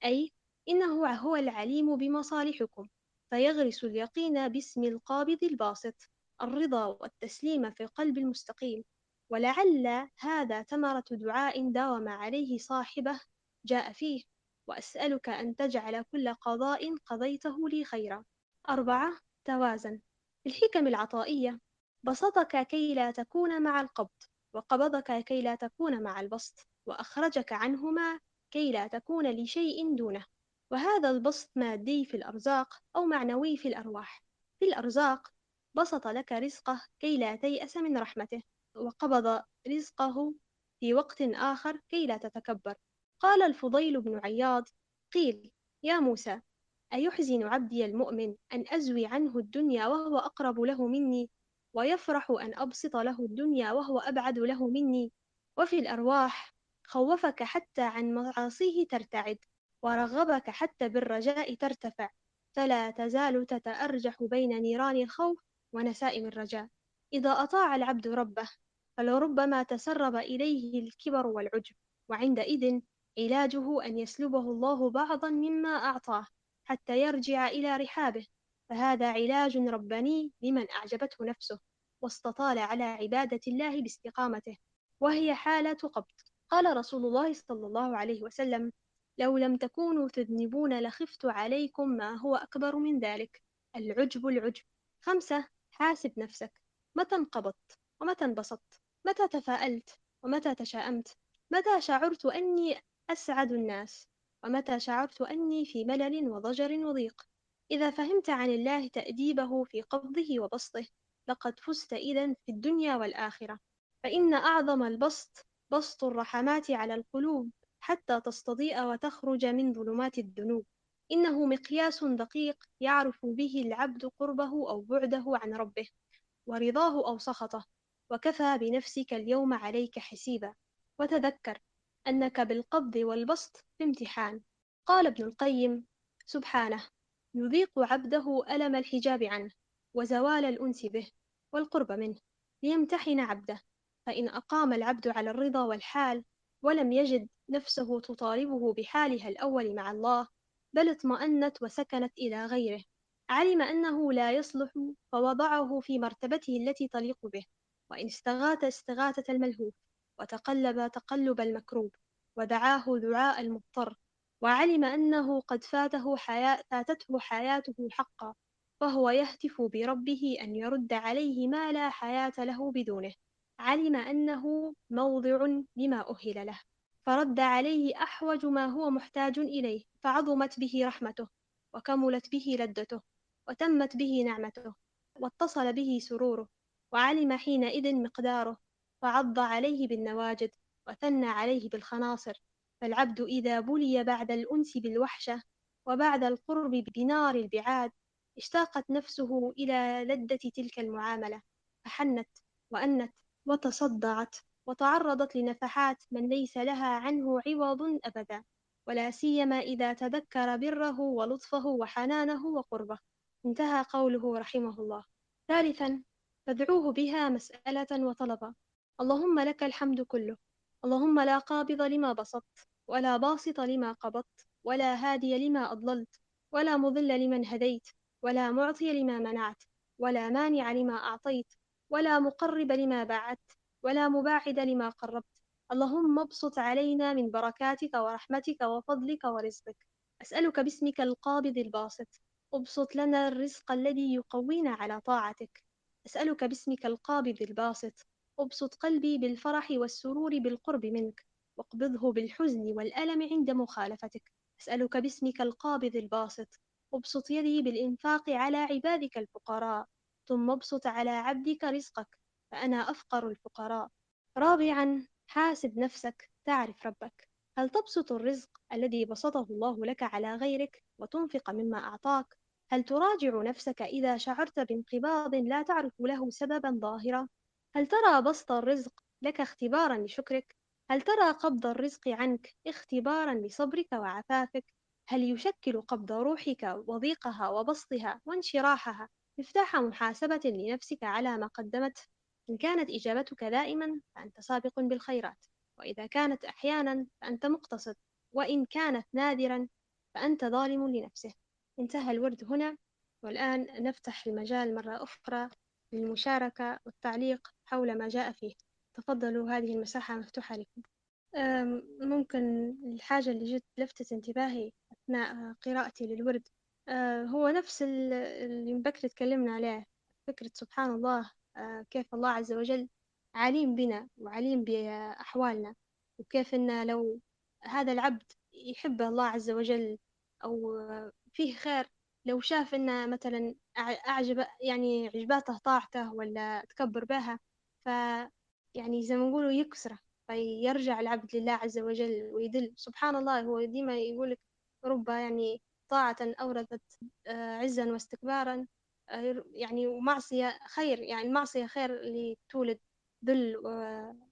أي إنه هو العليم بمصالحكم. فيغرس اليقين باسم القابض الباسط الرضا والتسليم في قلب المستقيم. ولعل هذا ثمرة دعاء داوم عليه صاحبه جاء فيه. وأسألك أن تجعل كل قضاء قضيته لي خيرا. أربعة توازن. الحكم العطائية. بسطك كي لا تكون مع القبض وقبضك كي لا تكون مع البسط وأخرجك عنهما كي لا تكون لشيء دونه. وهذا البسط مادي في الأرزاق أو معنوي في الأرواح. في الأرزاق بسط لك رزقه كي لا تيأس من رحمته وقبض رزقه في وقت آخر كي لا تتكبر. قال الفضيل بن عياض قيل يا موسى أيحزن عبدي المؤمن أن أزوي عنه الدنيا وهو أقرب له مني؟ ويفرح أن أبسط له الدنيا وهو أبعد له مني؟ وفي الأرواح خوفك حتى عن معاصيه ترتعد ورغبك حتى بالرجاء ترتفع فلا تزال تتأرجح بين نيران الخوف ونسائم الرجاء. إذا أطاع العبد ربه فلربما تسرب إليه الكبر والعجب وعندئذ علاجه أن يسلبه الله بعضا مما أعطاه حتى يرجع إلى رحابه فهذا علاج رباني لمن أعجبته نفسه واستطال على عبادة الله باستقامته وهي حالة قبض. قال رسول الله صلى الله عليه وسلم لو لم تكونوا تذنبون لخفت عليكم ما هو أكبر من ذلك العجب العجب. خمسة حاسب نفسك. متى انقبضت؟ ومتى انبسطت؟ متى تفاءلت؟ ومتى تشاءمت؟ متى شعرت أني أسعد الناس ومتى شعرت أني في ملل وضجر وضيق. إذا فهمت عن الله تأديبه في قبضه وبسطه لقد فزت إذا في الدنيا والآخرة. فإن أعظم البسط بسط الرحمات على القلوب حتى تستضيء وتخرج من ظلمات الذنوب. إنه مقياس دقيق يعرف به العبد قربه أو بعده عن ربه ورضاه أو سخطه. وكفى بنفسك اليوم عليك حسيبا. وتذكر أنك بالقبض والبسط في امتحان. قال ابن القيم سبحانه يذيق عبده ألم الحجاب عنه وزوال الأنس به والقرب منه ليمتحن عبده. فإن أقام العبد على الرضا والحال ولم يجد نفسه تطالبه بحالها الأول مع الله بل اطمأنت وسكنت إلى غيره. علم أنه لا يصلح فوضعه في مرتبته التي تليق به. وإن استغاث استغاثة الملهوف. وتقلب تقلب المكروب ودعاه دعاء المضطر وعلم أنه قد فاته حياة فاتته حياته حقا فهو يهتف بربه أن يرد عليه ما لا حياة له بدونه. علم أنه موضع لما أهل له فرد عليه أحوج ما هو محتاج إليه فعظمت به رحمته وكملت به لذته وتمت به نعمته واتصل به سروره وعلم حينئذ مقداره. فعض عليه بالنواجد وثنى عليه بالخناصر فالعبد إذا بلي بعد الأنس بالوحشة وبعد القرب بنار البعاد اشتاقت نفسه إلى لذة تلك المعاملة فحنت وأنت وتصدعت وتعرضت لنفحات من ليس لها عنه عوض أبدا ولا سيما إذا تذكر بره ولطفه وحنانه وقربه. انتهى قوله رحمه الله. ثالثا فادعوه بها مسألة وطلبا. اللهم لك الحمد كله. اللهم لا قابض لما بسطت ولا باسط لما قبضت ولا هادي لما أضللت ولا مضل لمن هديت ولا معطي لما منعت ولا مانع لما أعطيت ولا مقرب لما بعدت ولا مباعد لما قربت. اللهم ابسط علينا من بركاتك ورحمتك وفضلك ورزقك. أسألك باسمك القابض الباسط. ابسط لنا الرزق الذي يقوينا على طاعتك. أسألك باسمك القابض الباسط. أبسط قلبي بالفرح والسرور بالقرب منك واقبضه بالحزن والألم عند مخالفتك. أسألك باسمك القابض الباسط. أبسط يدي بالإنفاق على عبادك الفقراء. ثم أبسط على عبدك رزقك فأنا أفقر الفقراء. رابعا حاسب نفسك تعرف ربك. هل تبسط الرزق الذي بسطه الله لك على غيرك وتنفق مما أعطاك؟ هل تراجع نفسك إذا شعرت بانقباض لا تعرف له سببا ظاهرا؟ هل ترى بسط الرزق لك اختبارا لشكرك؟ هل ترى قبض الرزق عنك اختبارا لصبرك وعفافك؟ هل يشكل قبض روحك وضيقها وبسطها وانشراحها مفتاح محاسبة لنفسك على ما قدمت؟ إن كانت إجابتك دائما فأنت سابق بالخيرات وإذا كانت أحيانا فأنت مقتصد وإن كانت نادرا فأنت ظالم لنفسه. انتهى الورد هنا والآن نفتح المجال مرة أخرى للمشاركة والتعليق. حول ما جاء فيه. تفضلوا هذه المساحة مفتوحة لكم. ممكن الحاجة اللي جت لفتت انتباهي أثناء قراءتي للورد. آه، هو نفس اللي بكرة تكلمنا عليه. فكرة سبحان الله آه، كيف الله عز وجل عليم بنا وعليم بأحوالنا. وكيف إن لو هذا العبد يحب الله عز وجل أو فيه خير لو شاف إنه مثلا أعجب يعني عجباته طاعته ولا تكبر بها ف يعني زي ما نقولوا يكسره فيرجع العبد لله عز وجل ويدل. سبحان الله هو ديما يقولك رب يعني طاعة أورثت آه، عزا واستكبارا آه، يعني ومعصية خير يعني المعصية خير اللي تولد ذل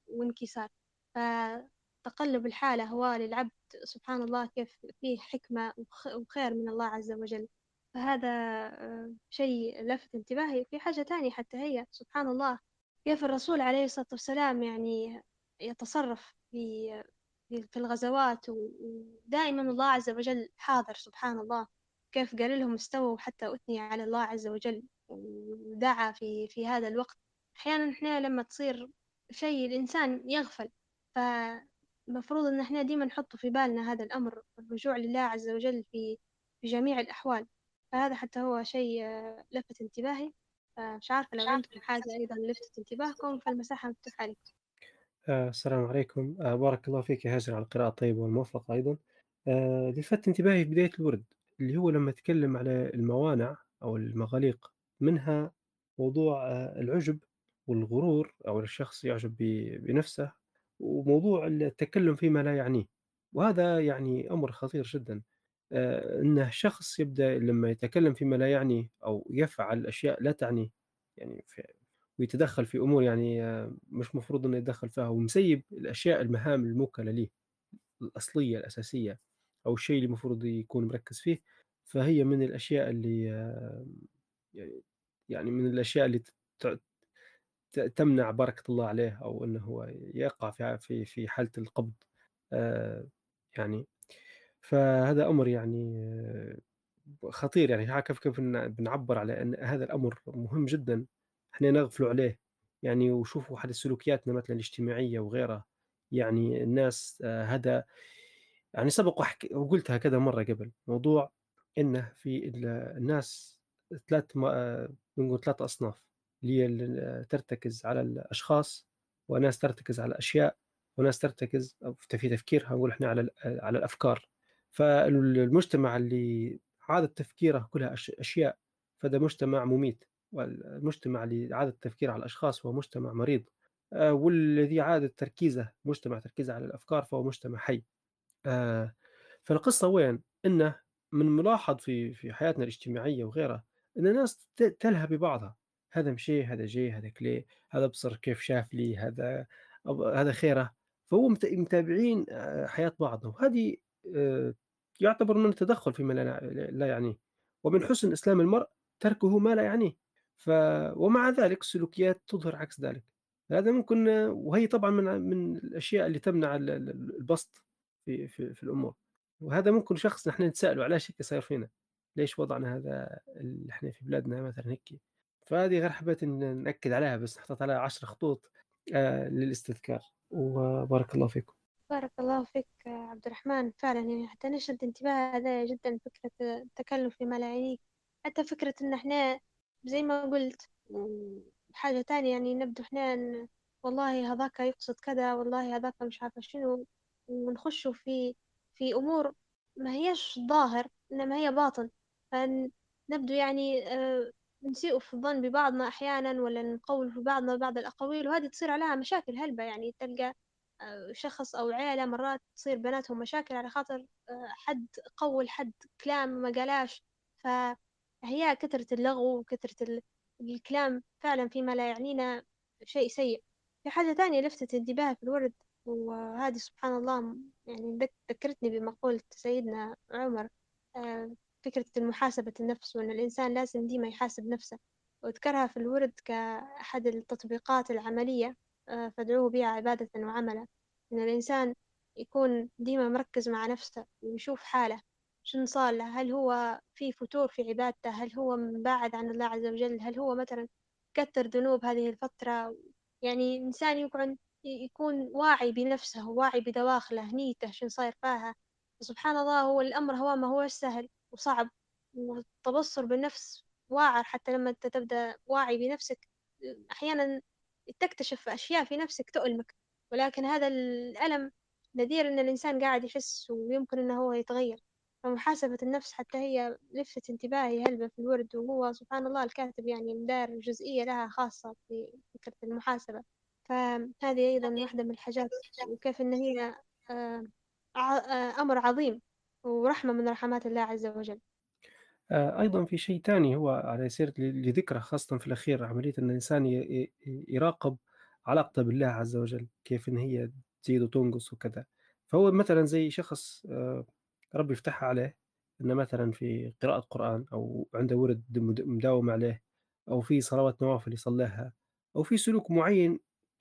وانكسار. فتقلب الحالة هو للعبد سبحان الله كيف فيه حكمة وخير من الله عز وجل. فهذا آه، شيء لفت انتباهي. في حاجة تانية حتى هي سبحان الله كيف الرسول عليه الصلاة والسلام يعني يتصرف في في الغزوات ودائما الله عز وجل حاضر سبحان الله كيف قال لهم استووا حتى أثني على الله عز وجل ودعا في في هذا الوقت. أحيانا إحنا لما تصير شيء الإنسان يغفل فمفروض إن إحنا ديما نحط في بالنا هذا الأمر الرجوع لله عز وجل في في جميع الأحوال. فهذا حتى هو شيء لفت انتباهي. فمش عارفة لو عندكم حاجة أيضا لفتت انتباهكم فالمساحة مفتوحة لكم آه، السلام عليكم. آه، بارك الله فيك يا هاجر على القراءة الطيبة والموفقة أيضا. آه، اللي لفت انتباهي في بداية الورد اللي هو لما تكلم على الموانع أو المغاليق منها موضوع العجب والغرور أو الشخص يعجب بنفسه وموضوع التكلم فيما لا يعنيه. وهذا يعني أمر خطير جدا. آآ إنه شخص يبدأ لمّا يتكلم فيما لا يعنيه أو يفعل أشياء لا تعنيه، يعني ف ويتدخّل في أمور يعني آه، مش مفروض إنه يتدخّل فيها ومسيّب الأشياء المهام الموكلة ليه الأصلية الأساسية أو الشيء اللي المفروض يكون مركّز فيه، فهي من الأشياء اللي آه، يعني يعني من الأشياء اللي تمنع بركة الله عليه أو إنه هو يقع في في في حالة القبض آآ يعني فهذا أمر يعني آه، خطير يعني. كيف كيف بنعبّر على أن هذا الأمر مهم جدًا. إحنا نغفلوا عليه، يعني وشوفوا حتى سلوكياتنا مثلًا الاجتماعية وغيرها، يعني الناس آآ هذا يعني سبق وقُلتها كذا مرّة قبل، موضوع إنه في ال الناس 3 م نقول 3 أصناف، اللي ترتكز على الأشخاص، وناس ترتكز على الأشياء، وناس ترتكز في تفكيرها. نقول إحنا على على الأفكار. فال المجتمع اللي عادة تفكيره كلها أش أشياء، فده مجتمع مميت، والمجتمع اللي عادة التفكير على الأشخاص هو مجتمع مريض، آآ والذي عادة تركيزه مجتمع تركيزه على الأفكار فهو مجتمع حي. آآ فالقصة وين؟ إنه من الملاحظ في في حياتنا الاجتماعية وغيرها، إن الناس تلهى ببعضها، هذا مشى، هذا جه، هذا كلي، هذا بصر كيف شاف لي، هذا هذا خيره، فهو مت متابعين آآ حياة بعضنا، وهذه يعتبر من التدخل فيما لا يعنيه، ومن حسن إسلام المرء تركه ما لا يعنيه، ف ومع ذلك السلوكيات تظهر عكس ذلك، هذا ممكن وهي طبعًا من من الأشياء اللي تمنع ال ال البسط في في في الأمور، وهذا ممكن شخص نحن نتساءله علاش هيك صاير فينا؟ ليش وضعنا هذا ال إحنا في بلادنا مثلًا هيك؟ فهذه غير حبيت ن نأكد عليها بس حطيت عليها 10 خطوط آآ للاستذكار، وبارك الله فيكم. بارك الله فيك عبد الرحمن. فعلا يعني حتى نشد انتباه هذا جدا فكرة التكلف فيما لا يعنيك حتى فكرة إن إحنا زي ما قلت حاجة تانية يعني نبدو إحنا ن- والله هذاك يقصد كذا والله هذاك مش عارفة شنو ونخشوا في في أمور ما هيش ظاهر إنما هي باطن. فنبدو يعني آه، نسيء في الظن ببعضنا أحيانا ولا نقول في بعضنا بعض الأقاويل وهذه تصير عليها مشاكل هلبة يعني تلقى شخص أو عيلة مرات تصير بيناتهم مشاكل على خاطر آه، حد قول حد كلام ما قالاش فهي كثرة اللغو وكثرة ال- الكلام فعلا فيما لا يعنينا شيء سيء. في حاجة تانية لفتت انتباهي في الورد وهذه سبحان الله يعني ذك- ذكرتني بمقولة سيدنا عمر آه، فكرة المحاسبة النفس وأن الإنسان لازم ديما يحاسب نفسه. وذكرها في الورد كأحد التطبيقات العملية. فادعوه بها عبادة وعملا. إن الإنسان يكون ديما مركز مع نفسه ويشوف حاله شنو صار له؟ هل هو في فتور في عبادته؟ هل هو مبعد عن الله عز وجل؟ هل هو مثلا كثر ذنوب هذه الفترة؟ يعني إنسان يقعد يكون واعي بنفسه واعي بدواخله نيته شنو صاير فيها. سبحان الله هو الأمر هو ما هو سهل وصعب. والتبصر بالنفس واعر حتى لما أنت تبدأ واعي بنفسك. أحيانا تكتشف أشياء في نفسك تؤلمك ولكن هذا الألم نذير إن الإنسان قاعد يحس ويمكن إنه هو يتغير. فمحاسبة النفس حتى هي لفتت انتباهي هلبة في الورد وهو سبحان الله الكاتب يعني مدار جزئية لها خاصة في فكرة المحاسبة. فهذه أيضا واحدة من الحاجات وكيف إن هي آه، آه، أمر عظيم ورحمة من رحمات الله عز وجل. آآ أيضًا في شيء تاني هو على سيرة ل لذكره خاصةً في إن الإنسان ي ي يراقب علاقته بالله عز وجل، كيف إن هي تزيد وتنقص وكذا. فهو مثلًا زي شخص آآ ربي يفتحها عليه إنه مثلًا في قراءة قرآن أو عنده وِرد مد مداوم عليه أو في صلوات نوافل يصلّيها أو في سلوك معيّن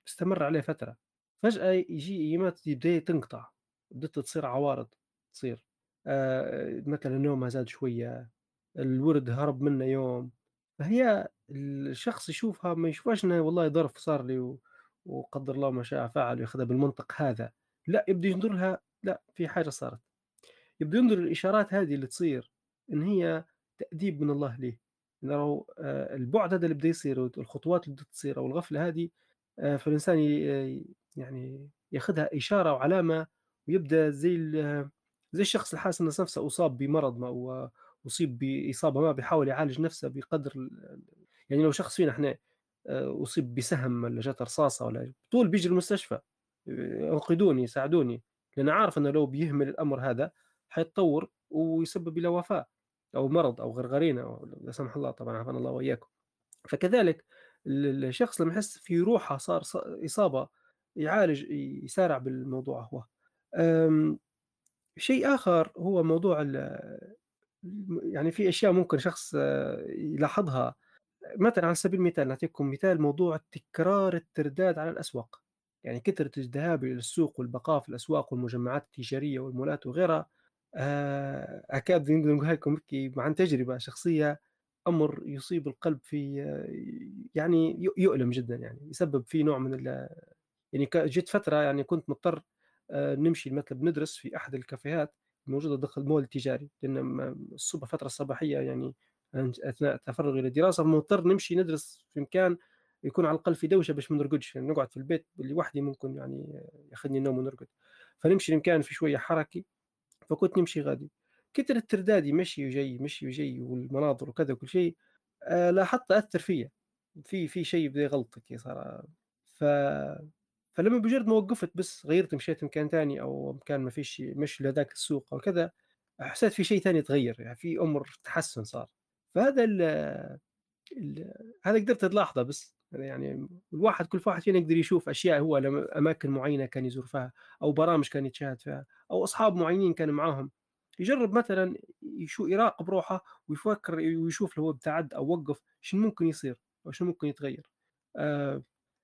استمر عليه فترة، فجأة ييجي أيامات بداية تنقطع، بدأت تصير عوارض تصير. آآ مثلًا نومه زاد شوية الورد هرب منه يوم، فهي الشخص يشوفها ما يشوفهاش إنه والله ظرف صار لي وقدر الله ما شاء فعل وياخذها بالمنطق هذا، لأ يبدأ ينظر لها لأ في حاجة صارت، يبدأ ينظر للإشارات هذه اللي تصير إن هي تأديب من الله ليه، إنه آآ البُعد هذا اللي بده يصير والخطوات اللي بدها تصير أو الغفلة هذه آآ فالإنسان ي يعني ياخذها إشارة وعلامة ويبدأ زي ال زي الشخص اللي حاسس إن نفسه أُصاب بمرض ما و أُصيب بإصابة ما بيحاول يعالج نفسه بقدر يعني لو شخص فينا إحنا آآ أُصيب بسهم والّا جاته رصاصة والّا طول بييجي المستشفى آآ أنقذوني، ساعدوني، لأنه عارف إنه لو بيهمل الأمر هذا حيتطور ويسبب إلى وفاة أو مرض أو غرغرينة أو لا سمح الله طبعًا عافانا الله وإياكم. فكذلك ال الشخص لمّا يحس في روحه صار ص إصابة يعالج يسارع بالموضوع هو. آمم، شيء آخر هو موضوع يعني في أشياء ممكن شخص آه، يلاحظها. مثلًا على سبيل المثال نعطيكم مثال موضوع تكرار الترداد على الأسواق، يعني كثرة الذهاب إلى السوق والبقاء في الأسواق والمجمعات التجارية والمولات وغيرها آآ أكاد نقدر نقولها لكم عن تجربة شخصية أمر يصيب القلب في يعني يؤلم جدًا يعني، يسبب فيه نوع من يعني جيت فترة يعني كنت مضطر آآ نمشي مثلًا بندرس في أحد الكافيهات. الموجودة داخل المول التجاري، لأن م الصبح الفترة الصباحية يعني أن أثناء تفرغي للدراسة فمضطر نمشي ندرس في مكان يكون على الأقل في دوشة باش ما نرقدش، يعني نقعد في البيت لوحدي ممكن يعني ياخذني النوم ونرقد، فنمشي لمكان فيه شوية حركي، فكنت نمشي غادي، كتر الترداد يمشي وجاي، يمشي وجاي والمناظر وكذا وكل شيء، آآ لاحظت أثّر فيّا، في في شيء بدا يغلط هيك صار ف فلمّا بمجرد ما وقّفت بس غيّرت مشيت مكان تاني أو مكان ما فيش مش لهذاك السوق أو كذا، حسيت في شيء تاني اتغيّر، يعني في أمر تحسّن صار، فهذا ال ال هذا قدرت تلاحظه بس يعني الواحد كل واحد فينا يقدر يشوف أشياء هو لما أماكن معينة كان يزور فيها أو برامج كان يتشاهد فيها أو أصحاب معينين كان معاهم. يجرب مثلا يشو يراقب روحه ويفكر ويشوف لو ابتعد أو وقف شنو ممكن يصير أو شنو ممكن يتغير. آه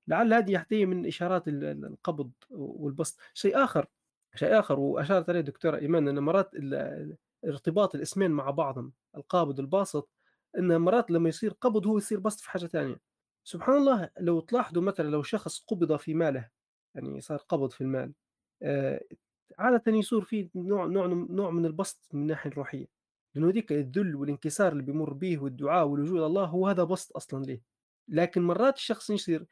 لعل هذه هي من إشارات القبض والبسط. شيء آخر شيء آخر وأشارت عليه دكتورة إيمان أن مرات ارتباط الإسمين مع بعضهم القابض والباسط إن مرات لما يصير قبض هو يصير بسط في حاجة ثانية سبحان الله لو تلاحظوا مثلا لو شخص قبض في ماله يعني صار قبض في المال آه عادة يصير في نوع نوع نوع من البسط من الناحية الروحية لأنه ذيك الذل والانكسار اللي بيمر به والدعاء واللجوء الله هو هذا بسط أصلا ليه. لكن مرات الشخص يصير؟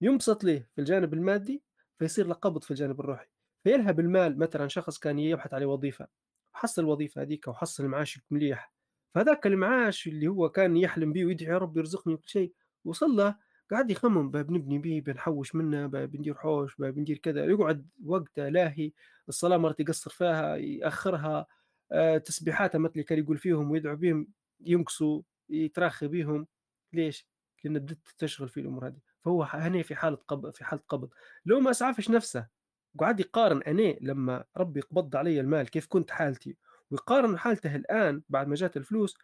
ينبسط ليه في الجانب المادي فيصير له قبض في الجانب الروحي فيلهب المال مثلا شخص كان يبحث على وظيفة حصل الوظيفة هذيك وحصل معاش مليح فهذاك المعاش اللي هو كان يحلم به ويدعي يا رب يرزقني كل شيء وصل له قاعد يخمم بنبني به بنحوش منه بندير حوش بندير كذا. يقعد وقته لاهي الصلاة مرات يقصر فيها يأخرها آه، تسبيحاته مثل كان يقول فيهم ويدعو بهم ينقصوا يتراخي بهم ليش؟ لأن بدت تشغل في الأمور هذه. فهو هنا في حالة قبض في حالة قبض. لو ما أسعفش نفسه وقعد يقارن أنا لما ربي قبض علي المال كيف كنت حالتي ويقارن حالته الآن بعد ما جات الفلوس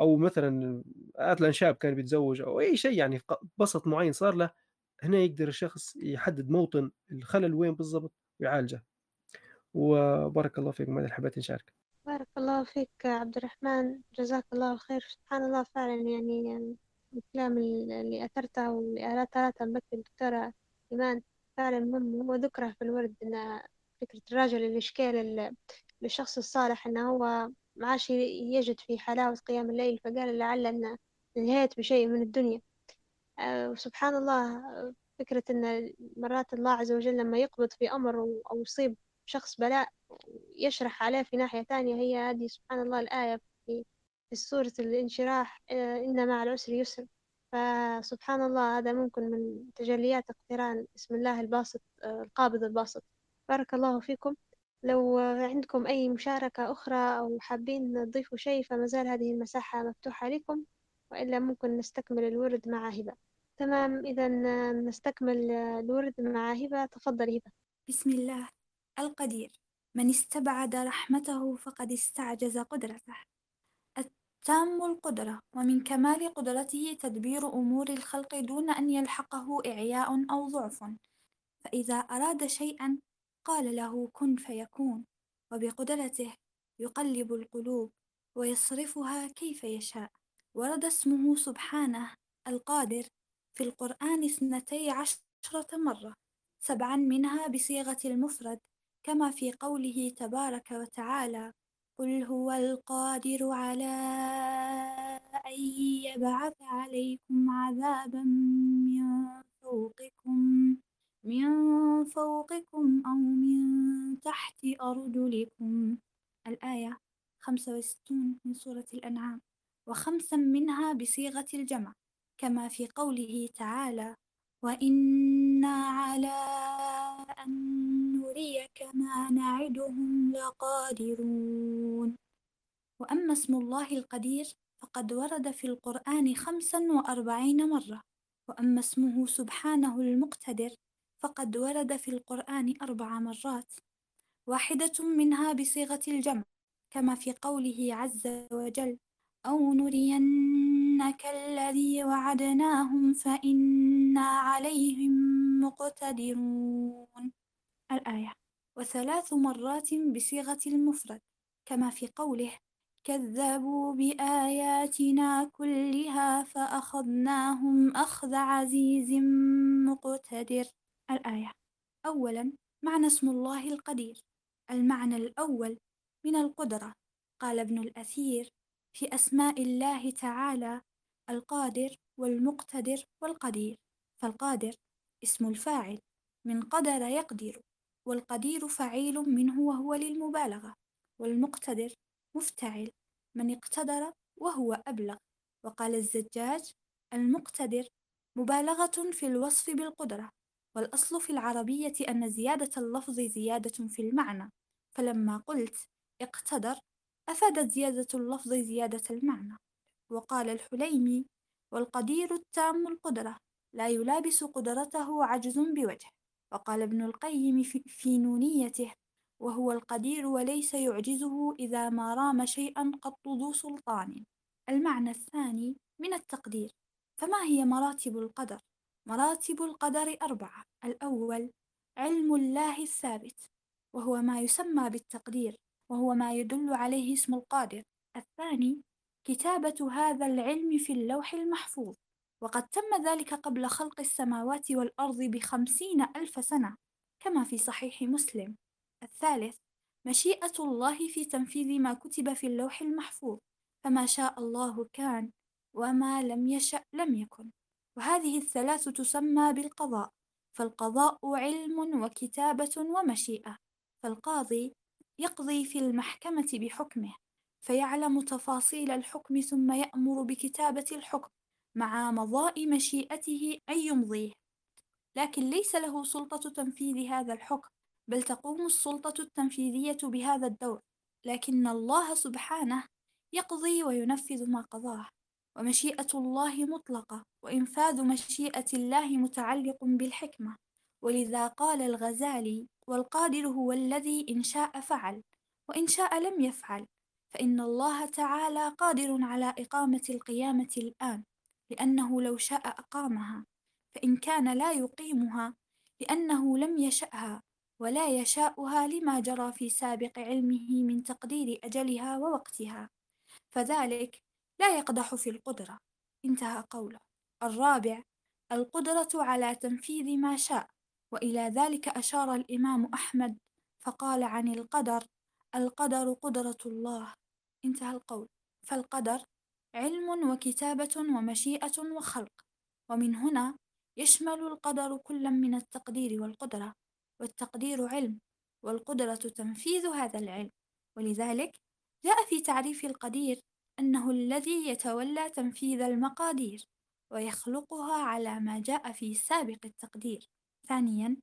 أو مثلا مثلا شاب كان بيتزوج أو أي شيء يعني بسط معين صار له هنا يقدر الشخص يحدد موطن الخلل وين بالضبط ويعالجه. وبارك الله فيكم هذا حبيت نشارك. بارك الله فيك عبد الرحمن. جزاك الله خير سبحان الله فعلا يعني الكلام اللي أثرته واللي أثرته بك الدكتورة إيمان. فعلا مهم هو ذكره في الورد إن فكرة الراجل اللي شكال للشخص الصالح إنه هو معاش يجد في حلاوة قيام الليل فقال لعل أن انهيت بشيء من الدنيا. آه، وسبحان الله فكرة أن مرات الله عز وجل لما يقبض في أمر أو يصيب شخص بلاء يشرح عليه في ناحية ثانية هي هذه سبحان الله الآية. سورة الانشراح آه، إن مع العسر يسر. فسبحان الله هذا ممكن من تجليات اقتران اسم الله الباسط آه، القابض الباسط. بارك الله فيكم. لو عندكم أي مشاركة أخرى أو حابين تضيفوا شيء فما زال هذه المساحة مفتوحة لكم وإلا ممكن نستكمل الورد مع هبة. تمام إذا نستكمل الورد مع هبة. تفضل هبة. بسم الله. القدير. من استبعد رحمته فقد استعجز قدرته. التام القدرة ومن كمال قدرته تدبير أمور الخلق دون أن يلحقه إعياء أو ضعف. فإذا أراد شيئا قال له كن فيكون وبقدرته يقلب القلوب ويصرفها كيف يشاء. ورد اسمه سبحانه القادر في القرآن اثنتي عشرة مرة سبعا منها بصيغة المفرد كما في قوله تبارك وتعالى قل هو القادر على أن يبعث عليكم عذابا من فوقكم من فوقكم أو من تحت أرجلكم. الآية 65 من سورة الأنعام. وخمسا منها بصيغة الجمع كما في قوله تعالى وإنا على أن نريك ما نعدهم لقادرون. وأما اسم الله القدير فقد ورد في القرآن خمسا وأربعين مرة. وأما اسمه سبحانه المقتدر فقد ورد في القرآن أربع مرات. واحدة منها بصيغة الجمع كما في قوله عز وجل أو نرينك الذي وعدناهم فإنا عليهم مقتدرون. الآية وثلاث مرات بصيغة المفرد كما في قوله كذبوا بآياتنا كلها فأخذناهم أخذ عزيز مقتدر. الآية أولا معنى اسم الله القدير المعنى الأول من القدرة قال ابن الأثير في أسماء الله تعالى القادر والمقتدر والقدير فالقادر اسم الفاعل من قدر يقدر. والقدير فعيل منه وهو للمبالغة والمقتدر مفتعل من اقتدر وهو أبلغ. وقال الزجاج المقتدر مبالغة في الوصف بالقدرة والأصل في العربية أن زيادة اللفظ زيادة في المعنى. فلما قلت اقتدر أفادت زيادة اللفظ زيادة المعنى. وقال الحليمي والقدير التام القدرة لا يلابس قدرته عجز بوجه وقال ابن القيم في نونيته وهو القدير وليس يعجزه إذا ما رام شيئا قط ذو سلطان. المعنى الثاني من التقدير فما هي مراتب القدر؟ مراتب القدر أربعة. الأول علم الله الثابت وهو ما يسمى بالتقدير وهو ما يدل عليه اسم القادر. الثاني كتابة هذا العلم في اللوح المحفوظ. وقد تم ذلك قبل خلق السماوات والأرض بخمسين ألف سنة كما في صحيح مسلم. الثالث مشيئة الله في تنفيذ ما كتب في اللوح المحفوظ فما شاء الله كان وما لم يشأ لم يكن. وهذه الثلاث تسمى بالقضاء فالقضاء علم وكتابة ومشيئة فالقاضي يقضي في المحكمة بحكمه فيعلم تفاصيل الحكم ثم يأمر بكتابة الحكم. مع مضاء مشيئته أن يمضيه. لكن ليس له سلطة تنفيذ هذا الحكم بل تقوم السلطة التنفيذية بهذا الدور. لكن الله سبحانه يقضي وينفذ ما قضاه. ومشيئة الله مطلقة وإنفاذ مشيئة الله متعلق بالحكمة. ولذا قال الغزالي والقادر هو الذي إن شاء فعل وإن شاء لم يفعل. فإن الله تعالى قادر على إقامة القيامة الآن. لأنه لو شاء أقامها فإن كان لا يقيمها لأنه لم يشأها ولا يشاؤها لما جرى في سابق علمه من تقدير أجلها ووقتها. فذلك لا يقدح في القدرة. انتهى قوله. الرابع القدرة على تنفيذ ما شاء. وإلى ذلك أشار الإمام أحمد فقال عن القدر القدر قدرة الله. انتهى القول. فالقدر علم وكتابة ومشيئة وخلق. ومن هنا يشمل القدر كلا من التقدير والقدرة والتقدير علم والقدرة تنفيذ هذا العلم. ولذلك جاء في تعريف القدير أنه الذي يتولى تنفيذ المقادير ويخلقها على ما جاء في سابق التقدير. ثانيا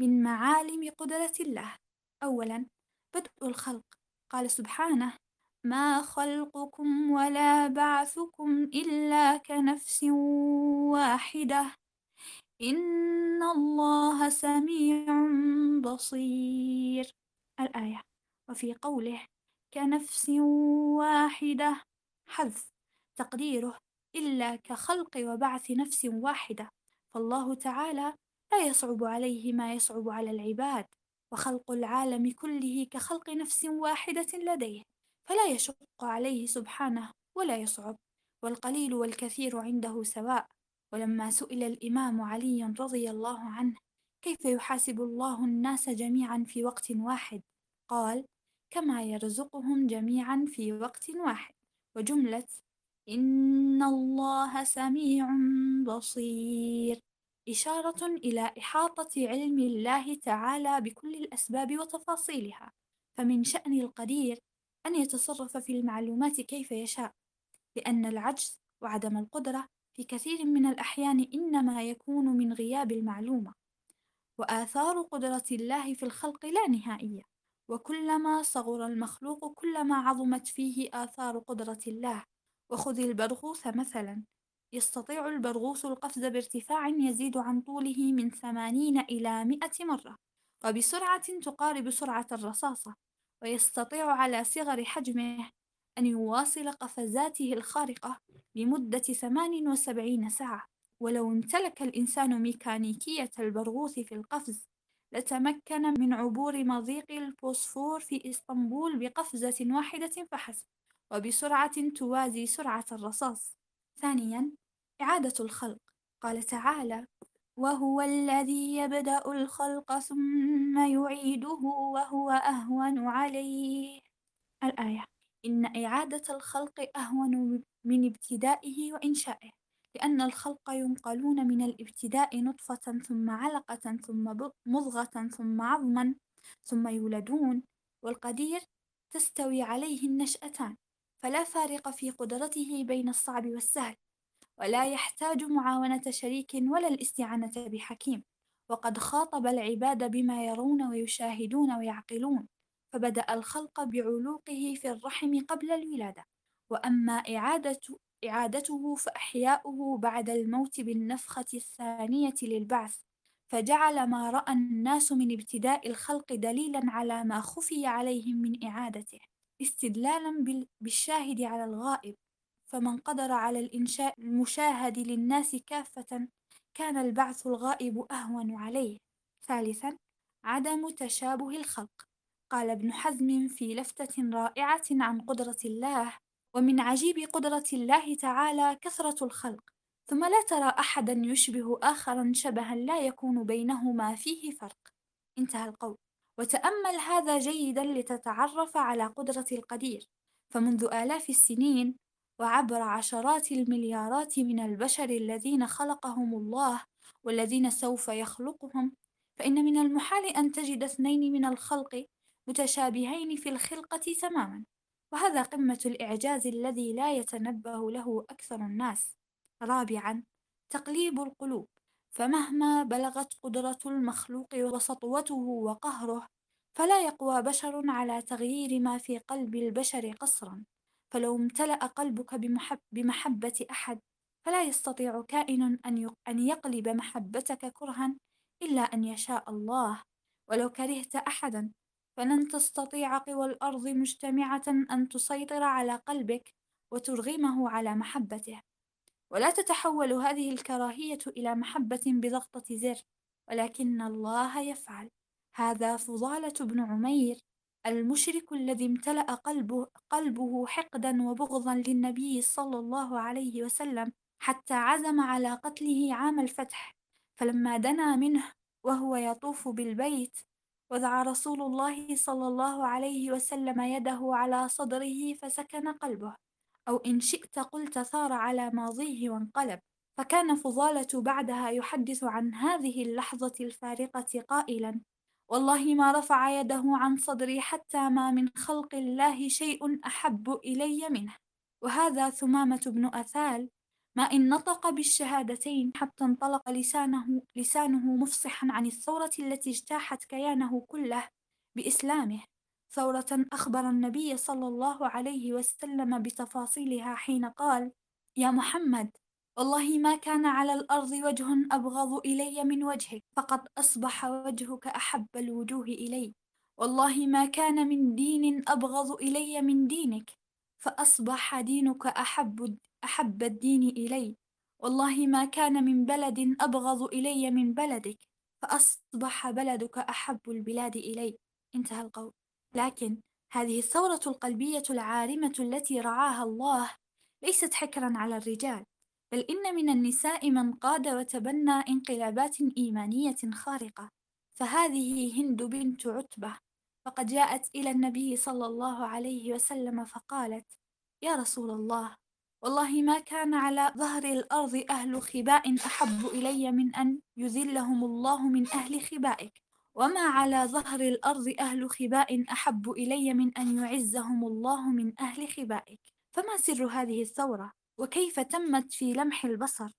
من معالم قدرة الله. أولا بدء الخلق. قال سبحانه ما خلقكم ولا بعثكم إلا كنفس واحدة. إن الله سميع بصير. الآية. وفي قوله كنفس واحدة. حذف. تقديره. إلا كخلق وبعث نفس واحدة. فالله تعالى لا يصعب عليه ما يصعب على العباد. وخلق العالم كله كخلق نفس واحدة لديه. فلا يشق عليه سبحانه ولا يصعب والقليل والكثير عنده سواء. ولما سئل الإمام علي رضي الله عنه كيف يحاسب الله الناس جميعا في وقت واحد؟ قال كما يرزقهم جميعا في وقت واحد. وجملة إن الله سميع بصير. إشارة إلى إحاطة علم الله تعالى بكل الأسباب وتفاصيلها. فمن شأن القدير أن يتصرف في المعلومات كيف يشاء لأن العجز وعدم القدرة في كثير من الأحيان إنما يكون من غياب المعلومة وآثار قدرة الله في الخلق لا نهائية وكلما صغر المخلوق كلما عظمت فيه آثار قدرة الله وخذ البرغوث مثلا. يستطيع البرغوث القفز بارتفاع يزيد عن طوله من ثمانين إلى مئة مرة وبسرعة تقارب سرعة الرصاصة. ويستطيع على صغر حجمه أن يواصل قفزاته الخارقة لمدة 78 ساعة. ولو امتلك الإنسان ميكانيكية البرغوث في القفز لتمكن من عبور مضيق البوسفور في إسطنبول بقفزة واحدة فحسب وبسرعة توازي سرعة الرصاص. ثانيا إعادة الخلق. قال تعالى وهو الذي يبدأ الخلق ثم يعيده وهو أهون عليه. الآية إن إعادة الخلق أهون من ابتدائه وإنشائه لأن الخلق ينقلون من الابتداء نطفة ثم علقة ثم مضغة ثم عظما ثم يولدون والقدير تستوي عليه النشأتان فلا فارق في قدرته بين الصعب والسهل. ولا يحتاج معاونة شريك ولا الاستعانة بحكيم. وقد خاطب العباد بما يرون ويشاهدون ويعقلون فبدأ الخلق بعلوقه في الرحم قبل الولادة. وأما إعادة إعادته فإحياؤه بعد الموت بالنفخة الثانية للبعث فجعل ما رأى الناس من ابتداء الخلق دليلا على ما خفي عليهم من إعادته استدلالا بالشاهد على الغائب. فمن قدر على الإنشاء المشاهد للناس كافة كان البعث الغائب أهون عليه. ثالثا عدم تشابه الخلق. قال ابن حزم في لفتة رائعة عن قدرة الله ومن عجيب قدرة الله تعالى كثرة الخلق ثم لا ترى أحدا يشبه آخرا شبها لا يكون بينهما فيه فرق. انتهى القول. وتأمل هذا جيدا لتتعرف على قدرة القدير. فمنذ آلاف السنين وعبر عشرات المليارات من البشر الذين خلقهم الله والذين سوف يخلقهم فإن من المحال أن تجد اثنين من الخلق متشابهين في الخلقة تماما. وهذا قمة الإعجاز الذي لا يتنبه له أكثر الناس. رابعا تقليب القلوب. فمهما بلغت قدرة المخلوق وسطوته وقهره فلا يقوى بشر على تغيير ما في قلب البشر قصرا. فلو امتلأ قلبك بمحب بمحبة أحد فلا يستطيع كائن أن يقلب محبتك كرها إلا أن يشاء الله. ولو كرهت أحدا فلن تستطيع قوى الأرض مجتمعة أن تسيطر على قلبك وترغمه على محبته. ولا تتحول هذه الكراهية إلى محبة بضغطة زر ولكن الله يفعل. هذا فضالة بن عمير. المشرك الذي امتلأ قلبه, قلبه حقدا وبغضا للنبي صلى الله عليه وسلم حتى عزم على قتله عام الفتح فلما دنا منه وهو يطوف بالبيت وضع رسول الله صلى الله عليه وسلم يده على صدره فسكن قلبه أو إن شئت قلت ثار على ماضيه وانقلب. فكان فضالة بعدها يحدث عن هذه اللحظة الفارقة قائلا والله ما رفع يده عن صدري حتى ما من خلق الله شيء أحب إلي منه. وهذا ثمامة بن أثال ما إن نطق بالشهادتين حتى انطلق لسانه, لسانه مفصحا عن الثورة التي اجتاحت كيانه كله بإسلامه. ثورة أخبر النبي صلى الله عليه وسلم بتفاصيلها حين قال يا محمد والله ما كان على الأرض وجه أبغض إلي من وجهك فقد أصبح وجهك أحب الوجوه إلي. والله ما كان من دين أبغض إلي من دينك فأصبح دينك أحب أحب الدين إلي. والله ما كان من بلد أبغض إلي من بلدك فأصبح بلدك أحب البلاد إلي. انتهى القول. لكن هذه الثورة القلبية العارمة التي رعاها الله ليست حكرا على الرجال. بل إن من النساء من قاد وتبنى انقلابات إيمانية خارقة فهذه هند بنت عتبة. فقد جاءت إلى النبي صلى الله عليه وسلم فقالت يا رسول الله والله ما كان على ظهر الأرض أهل خباء أحب إلي من أن يذلهم الله من أهل خبائك وما على ظهر الأرض أهل خباء أحب إلي من أن يعزهم الله من أهل خبائك. فما سر هذه الثورة؟ وكيف تمت في لمح البصر؟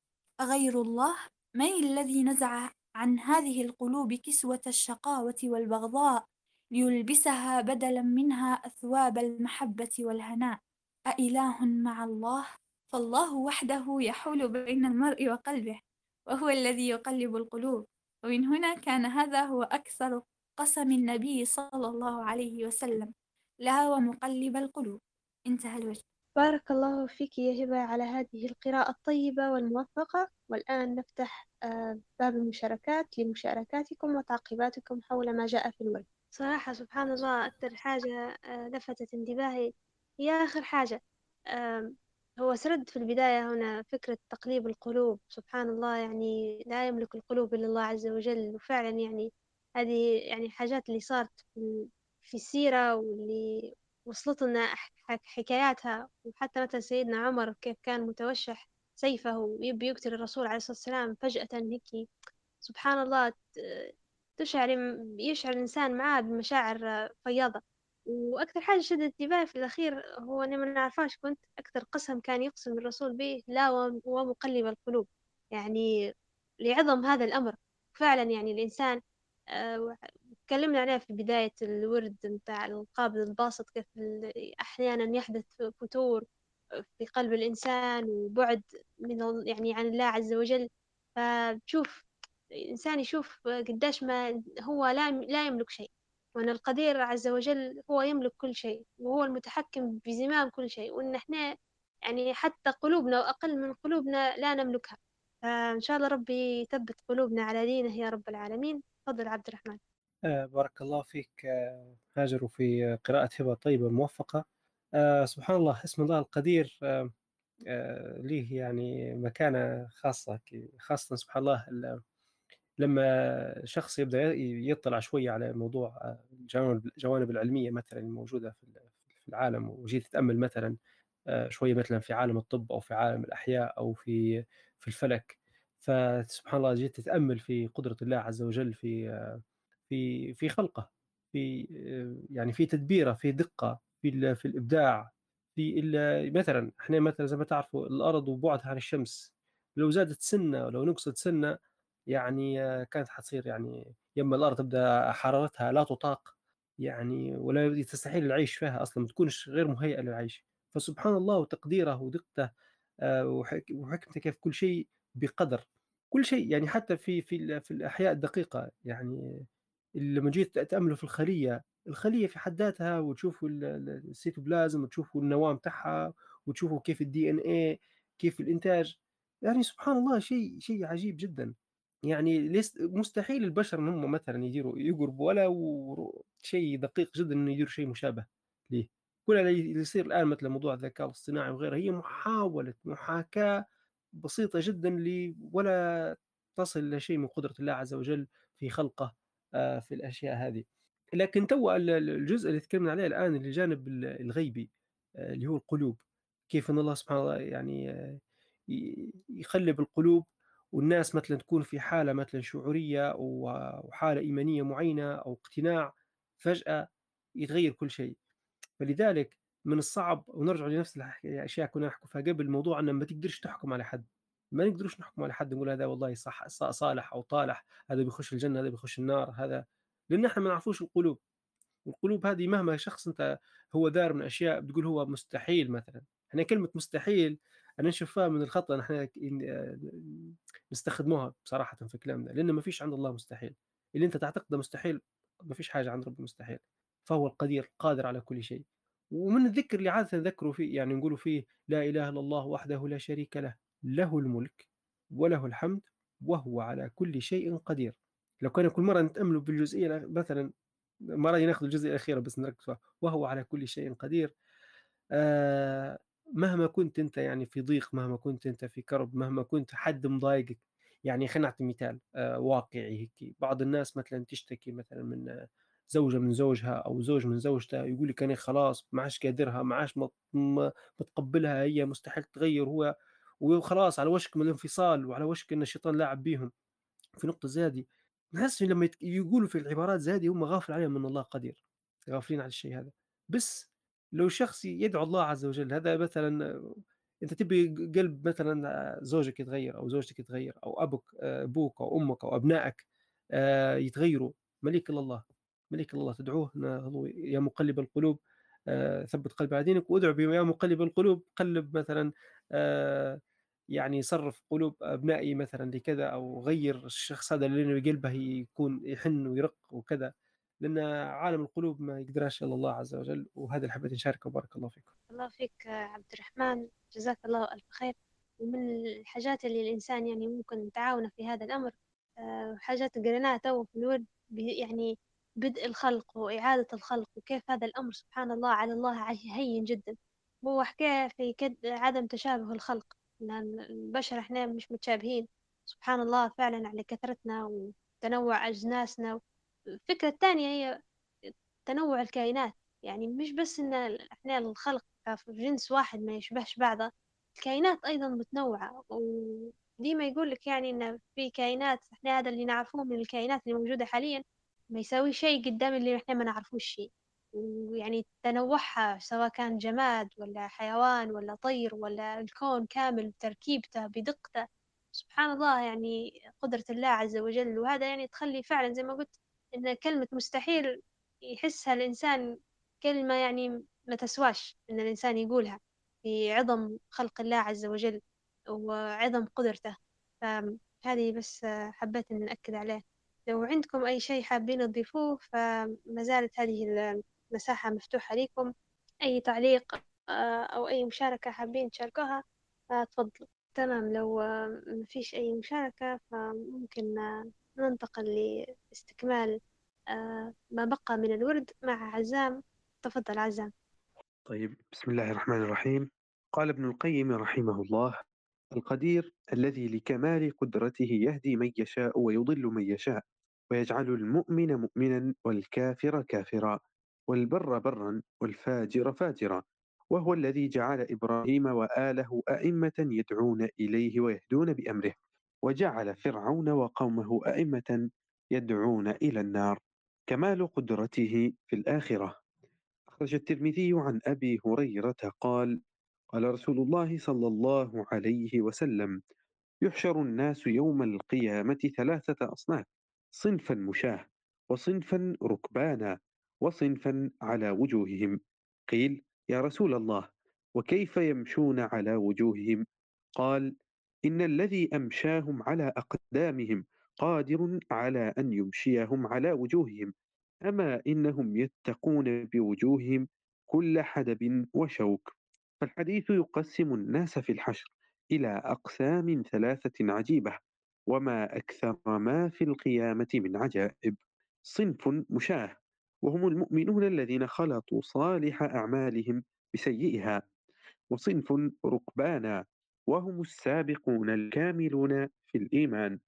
أغير الله من الذي نزع عن هذه القلوب كسوة الشقاوة والبغضاء ليلبسها بدلا منها أثواب المحبة والهناء؟ أإله مع الله؟ فالله وحده يحول بين المرء وقلبه وهو الذي يقلب القلوب. ومن هنا كان هذا هو أكثر قسم النبي صلى الله عليه وسلم لها ومقلب القلوب. انتهى الوجه. بارك الله فيك يا هبة على هذه القراءة الطيبة والموفقة. والآن نفتح آه، باب المشاركات لمشاركاتكم وتعقيباتكم حول ما جاء في الورد. صراحة سبحان الله أكثر حاجة آه، لفتت انتباهي هي آخر حاجة. هو سرد في البداية هنا فكرة تقليب القلوب. سبحان الله يعني لا يملك القلوب إلا الله عز وجل. وفعلا يعني هذه يعني حاجات اللي صارت في السيرة واللي وصلت لنا حكاياتها وحتى مثلا سيدنا عمر كيف كان متوشح سيفه ويبي يقتل الرسول عليه الصلاة والسلام فجأة هيك سبحان الله تشعر يشعر الإنسان معاه بمشاعر فياضة. وأكثر حاجة شدت انتباهي في الأخير هو أنا ما نعرفاش كنت أكثر قسم كان يقسم الرسول به لا وم- ومقلب القلوب يعني لعظم هذا الأمر. فعلا يعني الإنسان آه، تكلمنا عليها في بداية الورد متاع القابض الباسط كيف أحيانا يحدث فتور في قلب الإنسان وبعد من يعني عن الله عز وجل. فتشوف الإنسان يشوف قديش ما هو لا لا يملك شيء. وأن القدير عز وجل هو يملك كل شيء وهو المتحكم بزمام كل شيء. وأن إحنا يعني حتى قلوبنا وأقل من قلوبنا لا نملكها. فإن شاء الله ربي يثبت قلوبنا على دينه يا رب العالمين. تفضل عبد الرحمن. بارك الله فيك آه، هاجر وفي قراءة هبة طيبة موفقة. آه، سبحان الله اسم الله القدير آه، آه، ليه يعني مكانة خاصة خاصة سبحان الله ال- لما شخص يبدأ يطلع شوية على موضوع آه، الجوانب العلمية مثلا الموجودة في ال- في العالم وجيت تتأمل مثلا آه، شوية مثلا في عالم الطب أو في عالم الأحياء أو في في الفلك. فسبحان الله جيت تتأمل في قدرة الله عز وجل في آه، في في خلقه في آه، يعني في تدبيره في دقه في في الإبداع في مثلا إحنا مثلا زي ما تعرفوا الأرض وبعدها عن الشمس لو زادت سنة ولو نقصت سنة يعني آه، كانت حتصير يعني يما الأرض تبدأ حرارتها لا تطاق يعني ولا تستحيل العيش فيها أصلا ما تكونش غير مهيئة للعيش. فسبحان الله وتقديره ودقته آه، وحك- وحكمته كيف كل شيء بقدر. كل شيء يعني حتى في في في الأحياء الدقيقة يعني لما جيت تأمله في الخلية الخلية في حد ذاتها وتشوفوا ال- ال- السيتوبلازم وتشوفوا النواة بتاعها وتشوفوا كيف ال DNA كيف الإنتاج يعني سبحان الله شيء شيء عجيب جدا. يعني ليس مستحيل البشر إن هم مثلا يديروا يقربوا ولا شيء دقيق جدا إنه يديروا شيء مشابه ليه. كل اللي يصير الآن مثل موضوع الذكاء الاصطناعي وغيره هي محاولة محاكاة بسيطة جدا ولا تصل إلى شيء من قدرة الله عز وجل في خلقه. في الأشياء هذه. لكن تو ال- ال- الجزء اللي تكلمنا عليه الآن الجانب ال- الغيبي آه، اللي هو القلوب. كيف إن الله سبحانه وتعالى يعني آه، ي- يقلب القلوب والناس مثلا تكون في حالة مثلا شعورية وحالة إيمانية معينة أو اقتناع فجأة يتغير كل شيء. فلذلك من الصعب ونرجع لنفس الأشياء كنا نحكي فيها قبل موضوع ان ما تقدرش تحكم على حد. ما نقدرش نحكم على حد نقول هذا والله صح صالح أو طالح هذا بيخش الجنة هذا بيخش النار هذا لأن إحنا ما نعرفوش القلوب. والقلوب هذه مهما شخص أنت هو دار من أشياء بتقول هو مستحيل مثلا. إحنا كلمة مستحيل أنا نشوفها من الخطأ نحن نستخدموها بصراحة في كلامنا لأن ما فيش عند الله مستحيل. اللي أنت تعتقده مستحيل ما فيش حاجة عند ربي مستحيل. فهو القدير قادر على كل شيء. ومن الذكر اللي عادة نذكروا فيه يعني نقولوا فيه لا إله إلا الله وحده لا شريك له. له الملك وله الحمد وهو على كل شيء قدير. لو كان كل مرة نتاملوا بالجزئية مثلا مرة ناخذ الجزء الأخير بس نركز وهو على كل شيء قدير. آه مهما كنت أنت يعني في ضيق مهما كنت أنت في كرب مهما كنت حد مضايقك يعني خلينا نعطي مثال آه واقعي هيك. بعض الناس مثلا تشتكي مثلا من زوجة من زوجها أو زوج من زوجته يقول لك أنا خلاص ما عادش قادرها ما عادش متقبلها هي مستحيل تغير هو وخلاص على وشك من الانفصال وعلى وشك أن الشيطان لاعب بيهم. في نقطة زي نحس لما يقولوا في العبارات هذه هم غافل عليهم من الله قدير غافلين على الشيء هذا. بس لو شخص يدعو الله عز وجل هذا مثلا أنت تبي قلب مثلًا زوجك يتغيّر أو زوجتك تتغيّر أو أبوك آآ أبوك أو أمك أو أبنائك آآ يتغيّروا، ما ليك إلا الله، ما ليك إلا الله. تدعوه يا مقلب القلوب آآ ثبِّت قلبي على دينك، وادعُ بيا مقلب القلوب قلِّب مثلًا آآ يعني صرّف قلوب أبنائي مثلًا لكذا أو غيّر الشخص هذا اللي قلبه يكون يحن ويرق وكذا، لأن عالم القلوب ما يقدرهاش إلا الله عز وجل، وهذا اللي حبيت نشاركه. وبارك الله فيكم. الله فيك عبد الرحمن. جزاك الله ألف خير. ومن الحاجات اللي الإنسان يعني ممكن تعاونه في هذا الأمر آه، حاجات قريناها تو في الورد يعني بدء الخلق وإعادة الخلق وكيف هذا الأمر سبحان الله على الله هين جدا. هو حكاه في كد عدم تشابه الخلق. البشر إحنا مش متشابهين. سبحان الله فعلا على كثرتنا وتنوع أجناسنا. الفكرة الثانية هي تنوع الكائنات. يعني مش بس إن إحنا الخلق في جنس واحد ما يشبهش بعضه. الكائنات أيضا متنوعة. وديما يقول لك يعني إن في كائنات إحنا هذا اللي نعرفوه من الكائنات اللي موجودة حاليا ما يساوي شيء قدام اللي إحنا ما نعرفوش شيء. ويعني تنوعها سواء كان جماد ولا حيوان ولا طير ولا الكون كامل بتركيبته بدقته. سبحان الله يعني قدرة الله عز وجل. وهذا يعني تخلي فعلا زي ما قلت إن كلمة مستحيل يحسها الإنسان كلمة يعني ما تسواش إن الإنسان يقولها في عظم خلق الله عز وجل وعظم قدرته. فهذه بس حبيت إن نأكد عليه. لو عندكم أي شيء حابين تضيفوه فما زالت هذه المساحة مفتوحة لكم أي تعليق آه، أو أي مشاركة حابين تشاركوها فتفضلوا تمام لو ما فيش أي مشاركة فممكن ننتقل لاستكمال آه، ما بقى من الورد مع عزام. تفضل عزام. طيب بسم الله الرحمن الرحيم. قال ابن القيم رحمه الله القدير الذي لكمال قدرته يهدي من يشاء ويضل من يشاء ويجعل المؤمن مؤمنا والكافر كافرا. والبر برا والفاجر فاجرا وهو الذي جعل إبراهيم وآله أئمة يدعون إليه ويهدون بأمره وجعل فرعون وقومه أئمة يدعون إلى النار كمال قدرته في الآخرة. أخرج الترمذي عن أبي هريرة قال قال رسول الله صلى الله عليه وسلم يحشر الناس يوم القيامة ثلاثة أصناف صنفا مشاة وصنفا ركبانا وصنفا على وجوههم. قيل يا رسول الله وكيف يمشون على وجوههم؟ قال إن الذي أمشاهم على أقدامهم قادر على أن يمشيهم على وجوههم. أما إنهم يتقون بوجوههم كل حدب وشوك. فالحديث يقسم الناس في الحشر إلى أقسام ثلاثة عجيبة وما أكثر ما في القيامة من عجائب. صنف مشاه. وهم المؤمنون الذين خلطوا صالح أعمالهم بسيئها وصنف ركبانا وهم السابقون الكاملون في الإيمان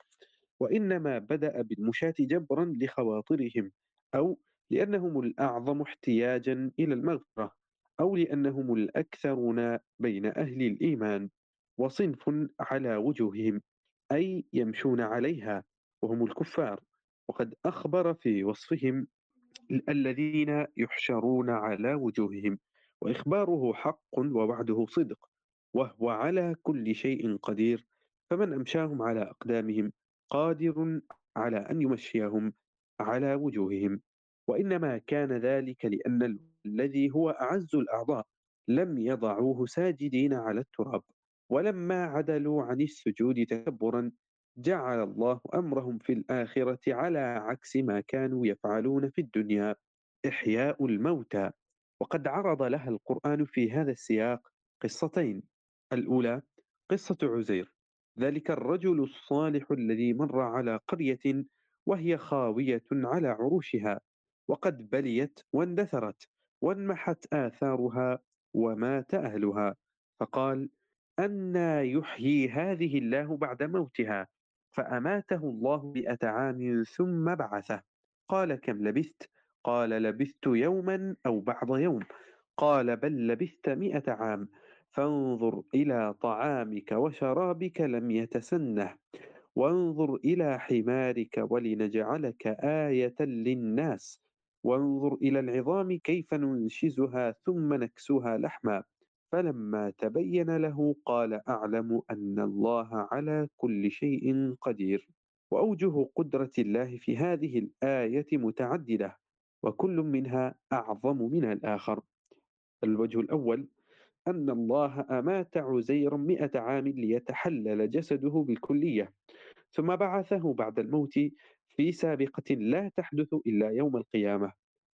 وإنما بدأ بالمشاة جبرا لخواطرهم أو لأنهم الأعظم احتياجا إلى المغفرة أو لأنهم الأكثرون بين أهل الإيمان وصنف على وجوههم أي يمشون عليها وهم الكفار وقد أخبر في وصفهم الذين يحشرون على وجوههم وإخباره حق ووعده صدق وهو على كل شيء قدير فمن أمشاهم على أقدامهم قادر على أن يمشيهم على وجوههم. وإنما كان ذلك لأن الذي هو أعز الأعضاء لم يضعوه ساجدين على التراب ولما عدلوا عن السجود تكبرا جعل الله أمرهم في الآخرة على عكس ما كانوا يفعلون في الدنيا إحياء الموتى. وقد عرض لها القرآن في هذا السياق قصتين. الأولى قصة عزير. ذلك الرجل الصالح الذي مر على قرية وهي خاوية على عروشها. وقد بليت واندثرت وانمحت آثارها ومات أهلها. فقال أنى يحيي هذه الله بعد موتها. فأماته الله مئة عام ثم بعثه. قال كم لبثت؟ قال لبثت يوما أو بعض يوم. قال بل لبثت مئة عام فانظر إلى طعامك وشرابك لم يتسنه وانظر إلى حمارك ولنجعلك آية للناس وانظر إلى العظام كيف ننشزها ثم نكسوها لحما. فلما تبين له قال أعلم أن الله على كل شيء قدير وأوجه قدرة الله في هذه الآية متعددة وكل منها أعظم من الآخر. الوجه الأول أن الله أمات عزيرا مئة عام ليتحلل جسده بالكلية ثم بعثه بعد الموت في سابقة لا تحدث إلا يوم القيامة.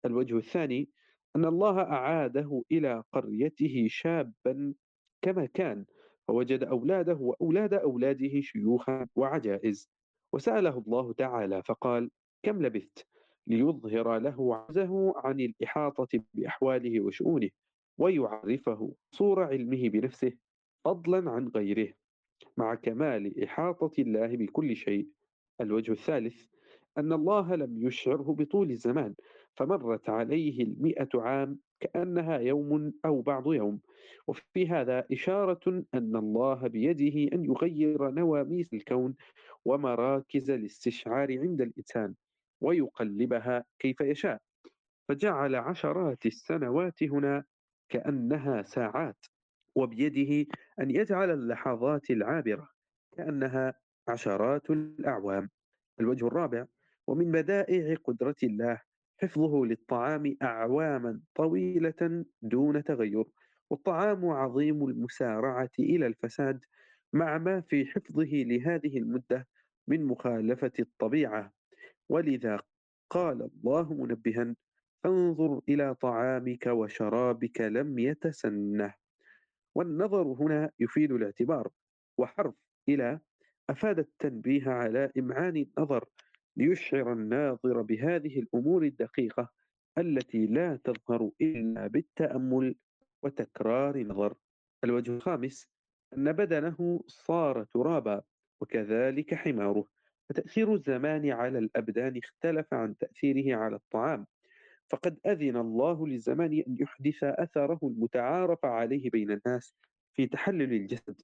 الوجه الثاني أن الله أعاده إلى قريته شابا كما كان فوجد أولاده وأولاد أولاده شيوخا وعجائز. وسأله الله تعالى فقال كم لبثت ليظهر له عجزه عن الإحاطة بأحواله وشؤونه ويعرفه صور علمه بنفسه فضلا عن غيره مع كمال إحاطة الله بكل شيء. الوجه الثالث أن الله لم يشعره بطول الزمان فمرت عليه المئة عام كأنها يوم أو بعض يوم. وفي هذا إشارة أن الله بيده أن يغير نواميس الكون ومراكز الاستشعار عند الإنسان ويقلبها كيف يشاء. فجعل عشرات السنوات هنا كأنها ساعات وبيده أن يجعل اللحظات العابرة كأنها عشرات الأعوام. الوجه الرابع ومن بدائع قدرة الله حفظه للطعام أعواما طويلة دون تغير والطعام عظيم المسارعة إلى الفساد مع ما في حفظه لهذه المدة من مخالفة الطبيعة. ولذا قال الله منبها فانظر إلى طعامك وشرابك لم يتسنه والنظر هنا يفيد الاعتبار وحرف إلى أفاد التنبيه على إمعان النظر ليشعر الناظر بهذه الأمور الدقيقة التي لا تظهر إلا بالتأمل وتكرار نظر الوجه الخامس أن بدنه صار ترابا وكذلك حماره. فتأثير الزمان على الأبدان اختلف عن تأثيره على الطعام. فقد أذن الله للزمان أن يحدث أثره المتعارف عليه بين الناس في تحلل الجسد.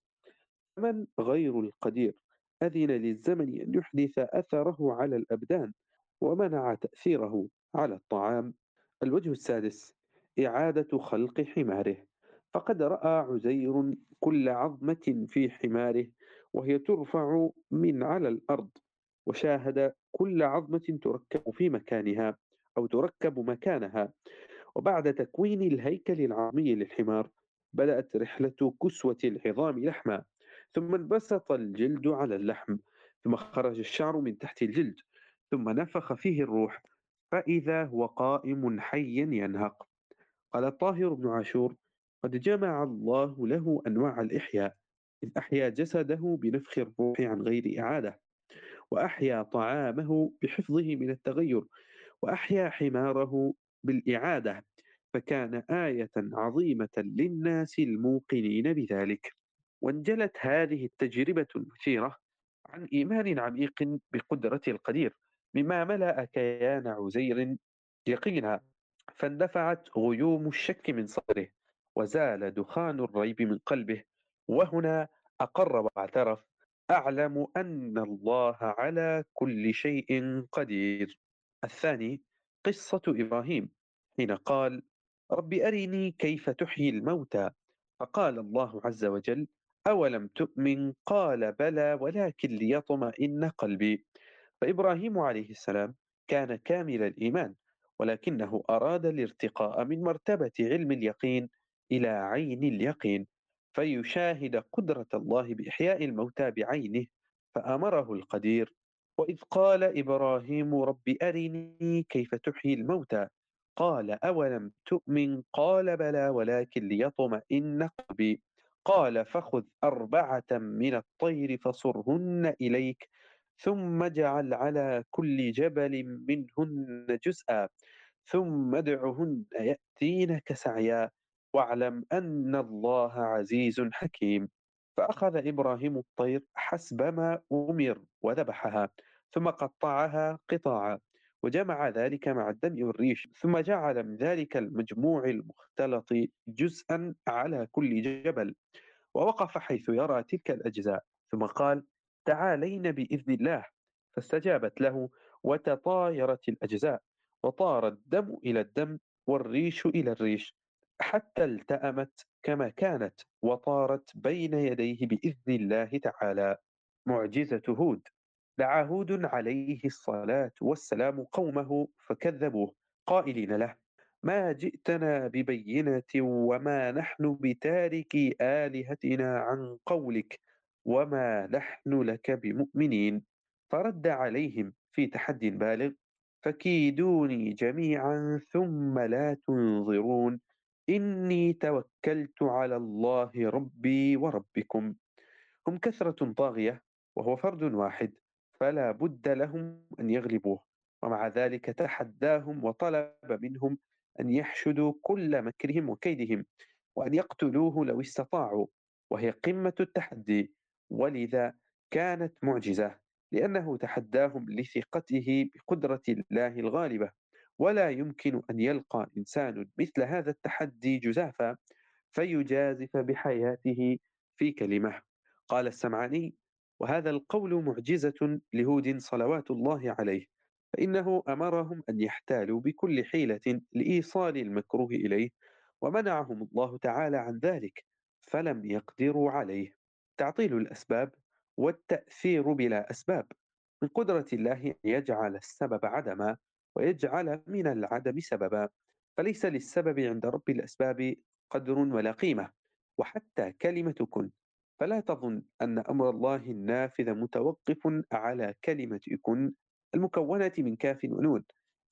من غير القدير؟ أذن للزمن أن يحدث أثره على الأبدان ومنع تأثيره على الطعام. الوجه السادس إعادة خلق حماره. فقد رأى عزير كل عظمة في حماره وهي ترفع من على الأرض وشاهد كل عظمة تركب في مكانها أو تركب مكانها. وبعد تكوين الهيكل العظمي للحمار بدأت رحلة كسوة العظام لحما ثم انبسط الجلد على اللحم ثم خرج الشعر من تحت الجلد ثم نفخ فيه الروح فإذا هو قائم حي ينهق. قال الطاهر بن عاشور قد جمع الله له أنواع الإحياء إذ أحيا جسده بنفخ الروح عن غير إعادة وأحيا طعامه بحفظه من التغير وأحيا حماره بالإعادة فكان آية عظيمة للناس الموقنين بذلك. وانجلت هذه التجربة المثيرة عن إيمان عميق بقدرة القدير مما ملأ كيان عزير يقينا فاندفعت غيوم الشك من صدره وزال دخان الريب من قلبه وهنا أقر واعترف أعلم أن الله على كل شيء قدير. الثاني قصة إبراهيم حين قال رب أرني كيف تحيي الموتى. فقال الله عز وجل أولم تؤمن؟ قال بلى ولكن ليطمئن قلبي. فإبراهيم عليه السلام كان كامل الإيمان ولكنه أراد الارتقاء من مرتبة علم اليقين إلى عين اليقين فيشاهد قدرة الله بإحياء الموتى بعينه فأمره القدير. وإذ قال إبراهيم رب أرني كيف تحيي الموتى؟ قال أولم تؤمن؟ قال بلى ولكن ليطمئن قلبي. قال فخذ أربعة من الطير فصرهن إليك ثم اجعل على كل جبل منهن جزءا ثم ادعهن يأتينك سعيا واعلم أن الله عزيز حكيم. فأخذ إبراهيم الطير حسب ما أمر وذبحها ثم قطعها قطاعا. وجمع ذلك مع الدم والريش ثم جعل من ذلك المجموع المختلط جزءا على كل جبل ووقف حيث يرى تلك الأجزاء ثم قال تعالين بإذن الله. فاستجابت له وتطايرت الأجزاء وطار الدم إلى الدم والريش إلى الريش حتى التأمت كما كانت وطارت بين يديه بإذن الله تعالى. معجزة هود. دعا هود عليه الصلاة والسلام قومه فكذبوه قائلين له ما جئتنا ببينة وما نحن بتاركي آلهتنا عن قولك وما نحن لك بمؤمنين. فرد عليهم في تحد بالغ فكيدوني جميعا ثم لا تنظرون إني توكلت على الله ربي وربكم. هم كثرة طاغية وهو فرد واحد. فلا بد لهم أن يغلبوه ومع ذلك تحداهم وطلب منهم أن يحشدوا كل مكرهم وكيدهم وأن يقتلوه لو استطاعوا وهي قمة التحدي. ولذا كانت معجزة لأنه تحداهم لثقته بقدرة الله الغالبة. ولا يمكن أن يلقى إنسان مثل هذا التحدي جزافا فيجازف بحياته في كلمة. قال السمعاني وهذا القول معجزة لهود صلوات الله عليه فإنه أمرهم أن يحتالوا بكل حيلة لإيصال المكروه إليه ومنعهم الله تعالى عن ذلك فلم يقدروا عليه. تعطيل الأسباب والتأثير بلا أسباب من قدرة الله أن يجعل السبب عدما ويجعل من العدم سببا فليس للسبب عند رب الأسباب قدر ولا قيمة وحتى كلمة كن. فلا تظن أن أمر الله النافذ متوقف على كلمة كن المكونة من كاف ونون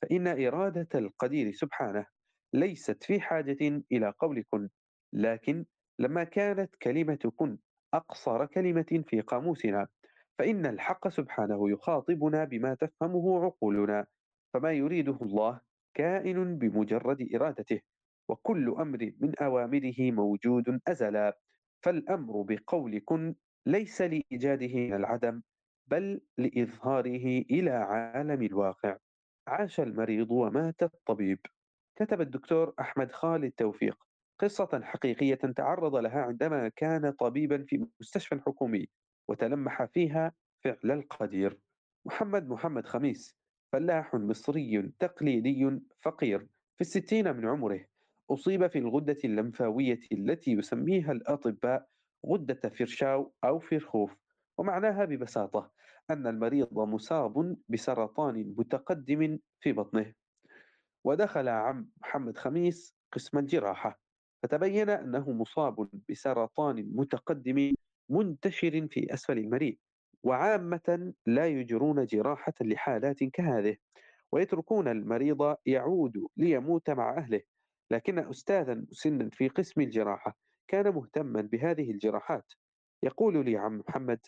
فإن إرادة القدير سبحانه ليست في حاجة إلى قول كن لكن لما كانت كلمة كن أقصر كلمة في قاموسنا فإن الحق سبحانه يخاطبنا بما تفهمه عقولنا فما يريده الله كائن بمجرد إرادته وكل أمر من أوامره موجود أزلا. فالأمر بقول كن ليس لإيجاده من العدم بل لإظهاره إلى عالم الواقع. عاش المريض ومات الطبيب. كتب الدكتور أحمد خالد توفيق قصة حقيقية تعرض لها عندما كان طبيبا في مستشفى حكومي وتلمح فيها فعل القدير. محمد محمد خميس فلاح مصري تقليدي فقير في الستين من عمره. أصيب في الغدة اللمفاوية التي يسميها الأطباء غدة فرشاو أو فرخوف ومعناها ببساطة أن المريض مصاب بسرطان متقدم في بطنه. ودخل عم محمد خميس قسم الجراحة فتبين أنه مصاب بسرطان متقدم منتشر في أسفل المريء وعامة لا يجرون جراحة لحالات كهذه ويتركون المريض يعود ليموت مع أهله. لكن أستاذا مسنا في قسم الجراحة كان مهتما بهذه الجراحات. يقول لي عم محمد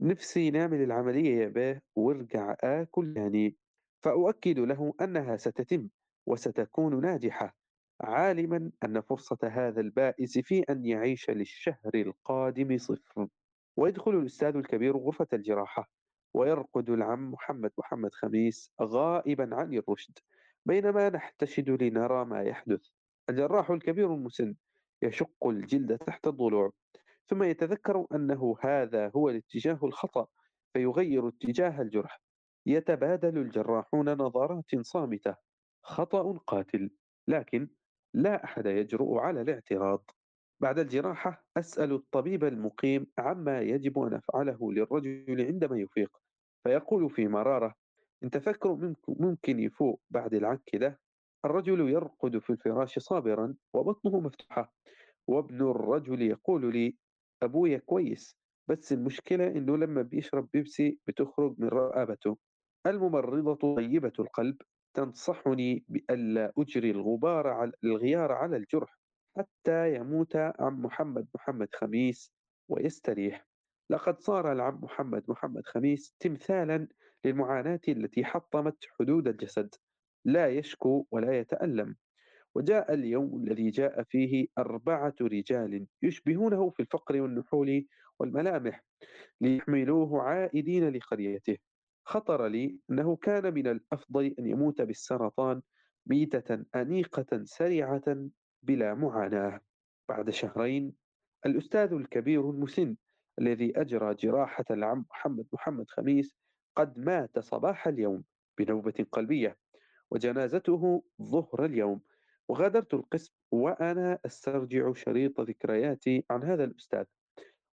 نفسي نعمل العملية يا باه وارجع آكل يعني فأؤكد له أنها ستتم وستكون ناجحة عالما أن فرصة هذا البائس في أن يعيش للشهر القادم صفر. ويدخل الأستاذ الكبير غرفة الجراحة ويرقد العم محمد محمد خميس غائبا عن الرشد بينما نحتشد لنرى ما يحدث. الجراح الكبير المسن يشق الجلد تحت الضلوع ثم يتذكر أنه هذا هو الاتجاه الخطأ فيغير اتجاه الجرح. يتبادل الجراحون نظرات صامتة. خطأ قاتل لكن لا أحد يجرؤ على الاعتراض. بعد الجراحة أسأل الطبيب المقيم عما يجب أن أفعله للرجل عندما يفيق فيقول في مرارة إن تفكر ممكن يفوق بعد العك ده؟ الرجل يرقد في الفراش صابرا وبطنه مفتوحة وابن الرجل يقول لي أبويا كويس بس المشكلة إنه لما بيشرب بيبسي بتخرج من رقبته. الممرضة طيبة القلب تنصحني بألا أجري الغبار على الغيار على الجرح حتى يموت عم محمد محمد خميس ويستريح. لقد صار العم محمد محمد خميس تمثالا للمعاناة التي حطمت حدود الجسد. لا يشكو ولا يتألم. وجاء اليوم الذي جاء فيه أربعة رجال يشبهونه في الفقر والنحول والملامح ليحملوه عائدين لقريته. خطر لي أنه كان من الأفضل أن يموت بالسرطان ميتة أنيقة سريعة بلا معاناة. بعد شهرين الأستاذ الكبير المسن الذي أجرى جراحة العم محمد محمد خميس قد مات صباح اليوم بنوبة قلبية. وجنازته ظهر اليوم. وغادرت القسم وأنا أسترجع شريط ذكرياتي عن هذا الأستاذ.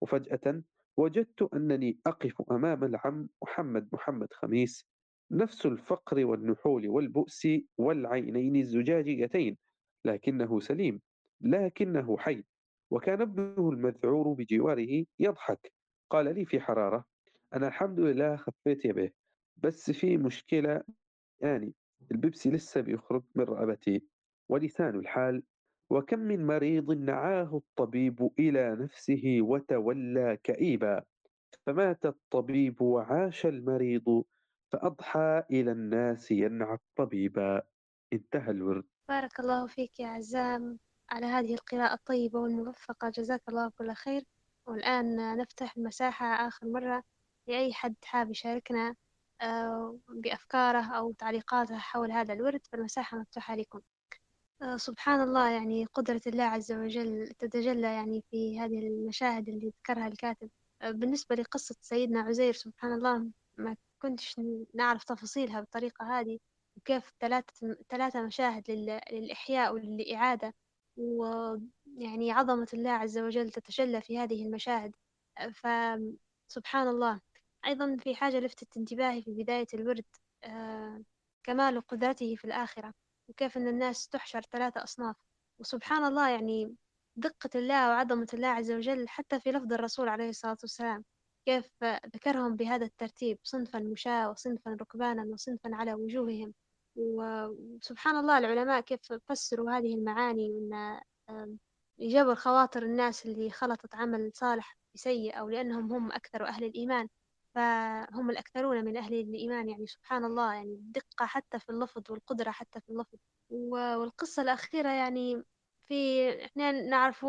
وفجأة وجدت أنني أقف أمام العم محمد محمد خميس. نفس الفقر والنحول والبؤس والعينين الزجاجيتين لكنه سليم لكنه حي. وكان ابنه المذعور بجواره يضحك. قال لي في حرارة أنا الحمد لله خفيت به بس في مشكلة يعني البيبسي لسه بيخرج من رقبتي ولسان الحال. وكم من مريض نعاه الطبيب إلى نفسه وتولى كئيبا. فمات الطبيب وعاش المريض فأضحى إلى الناس ينعى الطبيبا انتهى الورد. بارك الله فيك يا عزام على هذه القراءة الطيبة والموفقة. جزاك الله كل خير. والآن نفتح المساحة آخر مرة لأي حد حاب يشاركنا بأفكاره أو تعليقاته حول هذا الورد فالمساحة مفتوحة لكم. آه، سبحان الله يعني قدرة الله عز وجل تتجلى يعني في هذه المشاهد اللي ذكرها الكاتب. آه، بالنسبة لقصة سيدنا عزير سبحان الله ما كنتش نعرف تفاصيلها بالطريقة هذه وكيف ثلاثة ثلاثة مشاهد لل- للإحياء وللإعادة ويعني عظمة الله عز وجل تتجلى في هذه المشاهد. فسبحان الله. أيضا في حاجة لفتت انتباهي في بداية الورد آه، كمال قدرته في الآخرة وكيف أن الناس تحشر ثلاثة أصناف. وسبحان الله يعني دقة الله وعظمة الله عز وجل حتى في لفظ الرسول عليه الصلاة والسلام كيف ذكرهم بهذا الترتيب صنفا مشاة وصنفا ركبانا وصنفا على وجوههم. وسبحان الله العلماء كيف فسروا هذه المعاني وأن جبر خواطر الناس اللي خلطت عمل صالح بسيء أو لأنهم هم أكثر أهل الإيمان. فهم الأكثرون من أهل الإيمان يعني سبحان الله يعني الدقة حتى في اللفظ والقدرة حتى في اللفظ. والقصة الأخيرة يعني في إحنا نعرف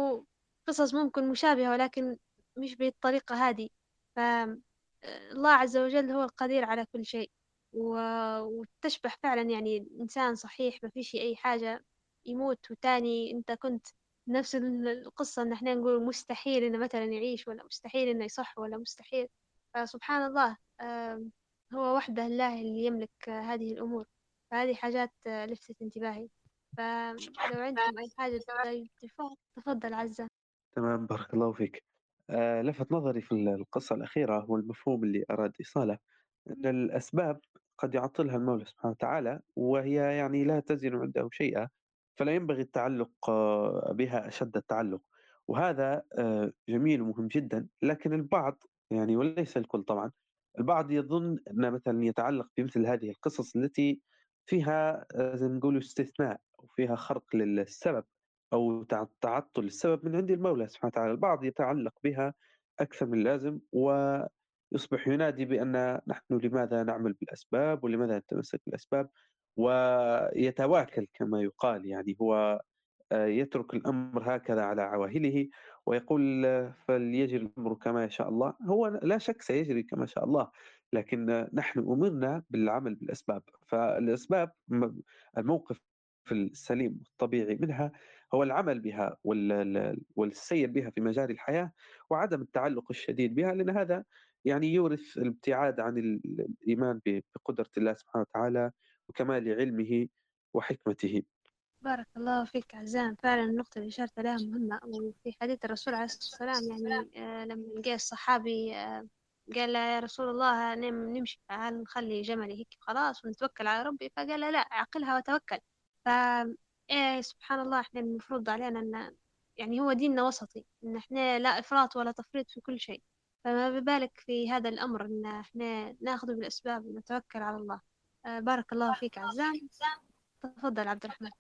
قصص ممكن مشابهة ولكن مش بالطريقة هذه. فالله عز وجل هو القدير على كل شيء. وتشبه فعلا يعني إنسان صحيح ما فيش أي حاجة يموت وتاني أنت كنت نفس القصة إن إحنا نقول مستحيل إنه مثلا يعيش ولا مستحيل إنه يصح ولا مستحيل. فسبحان الله هو وحده الله اللي يملك هذه الأمور. فهذه حاجات لفتت انتباهي. فلو عندكم أي حاجة تفضل عزة. تمام بارك الله فيك. آه لفت نظري في القصة الأخيرة هو المفهوم اللي أراد إيصاله أن الأسباب قد يعطلها المولى سبحانه وتعالى وهي يعني لا تزن عنده شيئا فلا ينبغي التعلق آه، بها أشد التعلق. وهذا آه، جميل ومهم جدا لكن البعض يعني وليس الكل طبعا. البعض يظن أن مثلا يتعلق بمثل هذه القصص التي فيها آه، زي ما نقول استثناء وفيها خرق للسبب أو تعطل السبب من عند المولى سبحانه وتعالى. البعض يتعلق بها أكثر من اللازم ويصبح ينادي بأن نحن لماذا نعمل بالأسباب ولماذا نتمسك بالأسباب ويتواكل كما يقال. يعني هو آه، يترك الأمر هكذا على عواهله ويقول فليجري الأمر كما يشاء الله. هو لا شك سيجري كما شاء الله لكن نحن أمرنا بالعمل بالأسباب. فالأسباب الموقف السليم والطبيعي منها هو العمل بها والسير بها في مجال الحياة وعدم التعلق الشديد بها لأن هذا يعني يورث الابتعاد عن الإيمان بقدرة الله سبحانه وتعالى وكمال علمه وحكمته. بارك الله فيك عزام. فعلا النقطة اللي أشرت لها مهمة وفي حديث الرسول عليه الصلاة والسلام يعني آه لما جاء الصحابي آه قال له يا رسول الله نمشي هل نخلي جملي هيك؟ خلاص ونتوكل على ربي. فقال لا عقلها وتوكل. ف إيه سبحان الله إحنا المفروض علينا أن يعني هو ديننا وسطي إن إحنا لا إفراط ولا تفريط في كل شيء. فما ببالك في هذا الأمر إن إحنا ناخذ بالأسباب ونتوكل على الله. آه بارك الله فيك عزام. تفضل عبد الرحمن.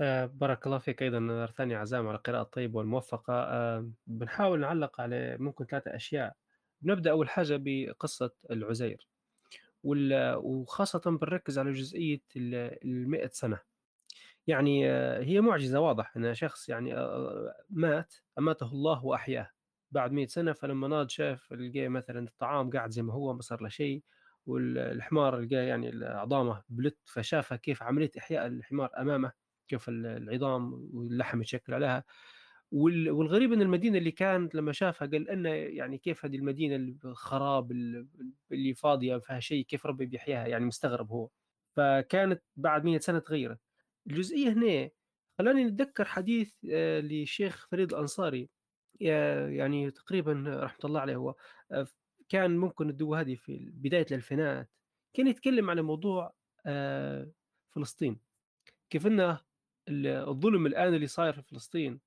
آه بارك الله فيك أيضا مرة ثانية عزام على القراءة الطيبة والموفقة. آه بنحاول نعلق على ممكن ثلاثة أشياء. بنبدأ أول حاجة بقصة العزير. وخاصة بنركز على جزئية المئة سنة. يعني آه، هي معجزة واضح أن شخص يعني آه، مات أماته الله وأحياه. بعد 100 سنة فلما ناض شاف لقى مثلا الطعام قاعد زي ما هو ما صار له شيء. والحمار لقى يعني عظامه بلت فشاف كيف عملية إحياء الحمار أمامه. كيف العظام واللحم يتشكل عليها. والغريب إن المدينة اللي كانت لما شافها قال ان يعني كيف هذه المدينة الخراب اللي فاضية فيها شيء كيف ربي بيحياها يعني مستغرب هو. فكانت بعد 100 سنة تغيرت. الجزئية هنا خلاني نتذكر حديث آه، للشيخ فريد الأنصاري يا- يعني تقريبا رحمة الله عليه هو آه، كان ممكن الدو هذه في بداية الألفينات كان يتكلم على موضوع آه، فلسطين. كيف ال- الظلم الآن اللي صاير في فلسطين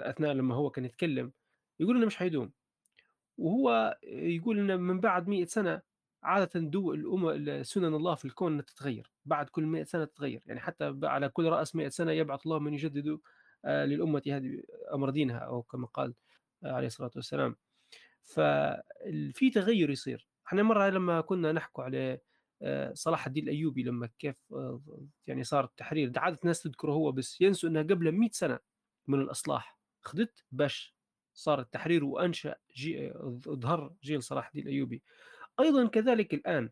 أثناء لما هو كان يتكلم يقول إنه مش حيدوم. وهو يقول إن من بعد 100 سنة عادة دو الأمم سنن الله في الكون تتغير. بعد كل 100 سنة تتغير. يعني حتى على كل رأس 100 سنة يبعث الله من يجدد آه، للأمة هذه أمر دينها أو كما قال آه، عليه الصلاة والسلام. ففي تغير يصير. إحنا مرة لما كنا نحكوا على صلاح الدين الأيوبي لما كيف آه، يعني صار التحرير عادة الناس تذكره هو بس ينسوا أنها قبل 100 سنة من الإصلاح خدت باش صار التحرير وأنشأ جي... ظهر جيل صلاح الدين الأيوبي. أيضا كذلك الآن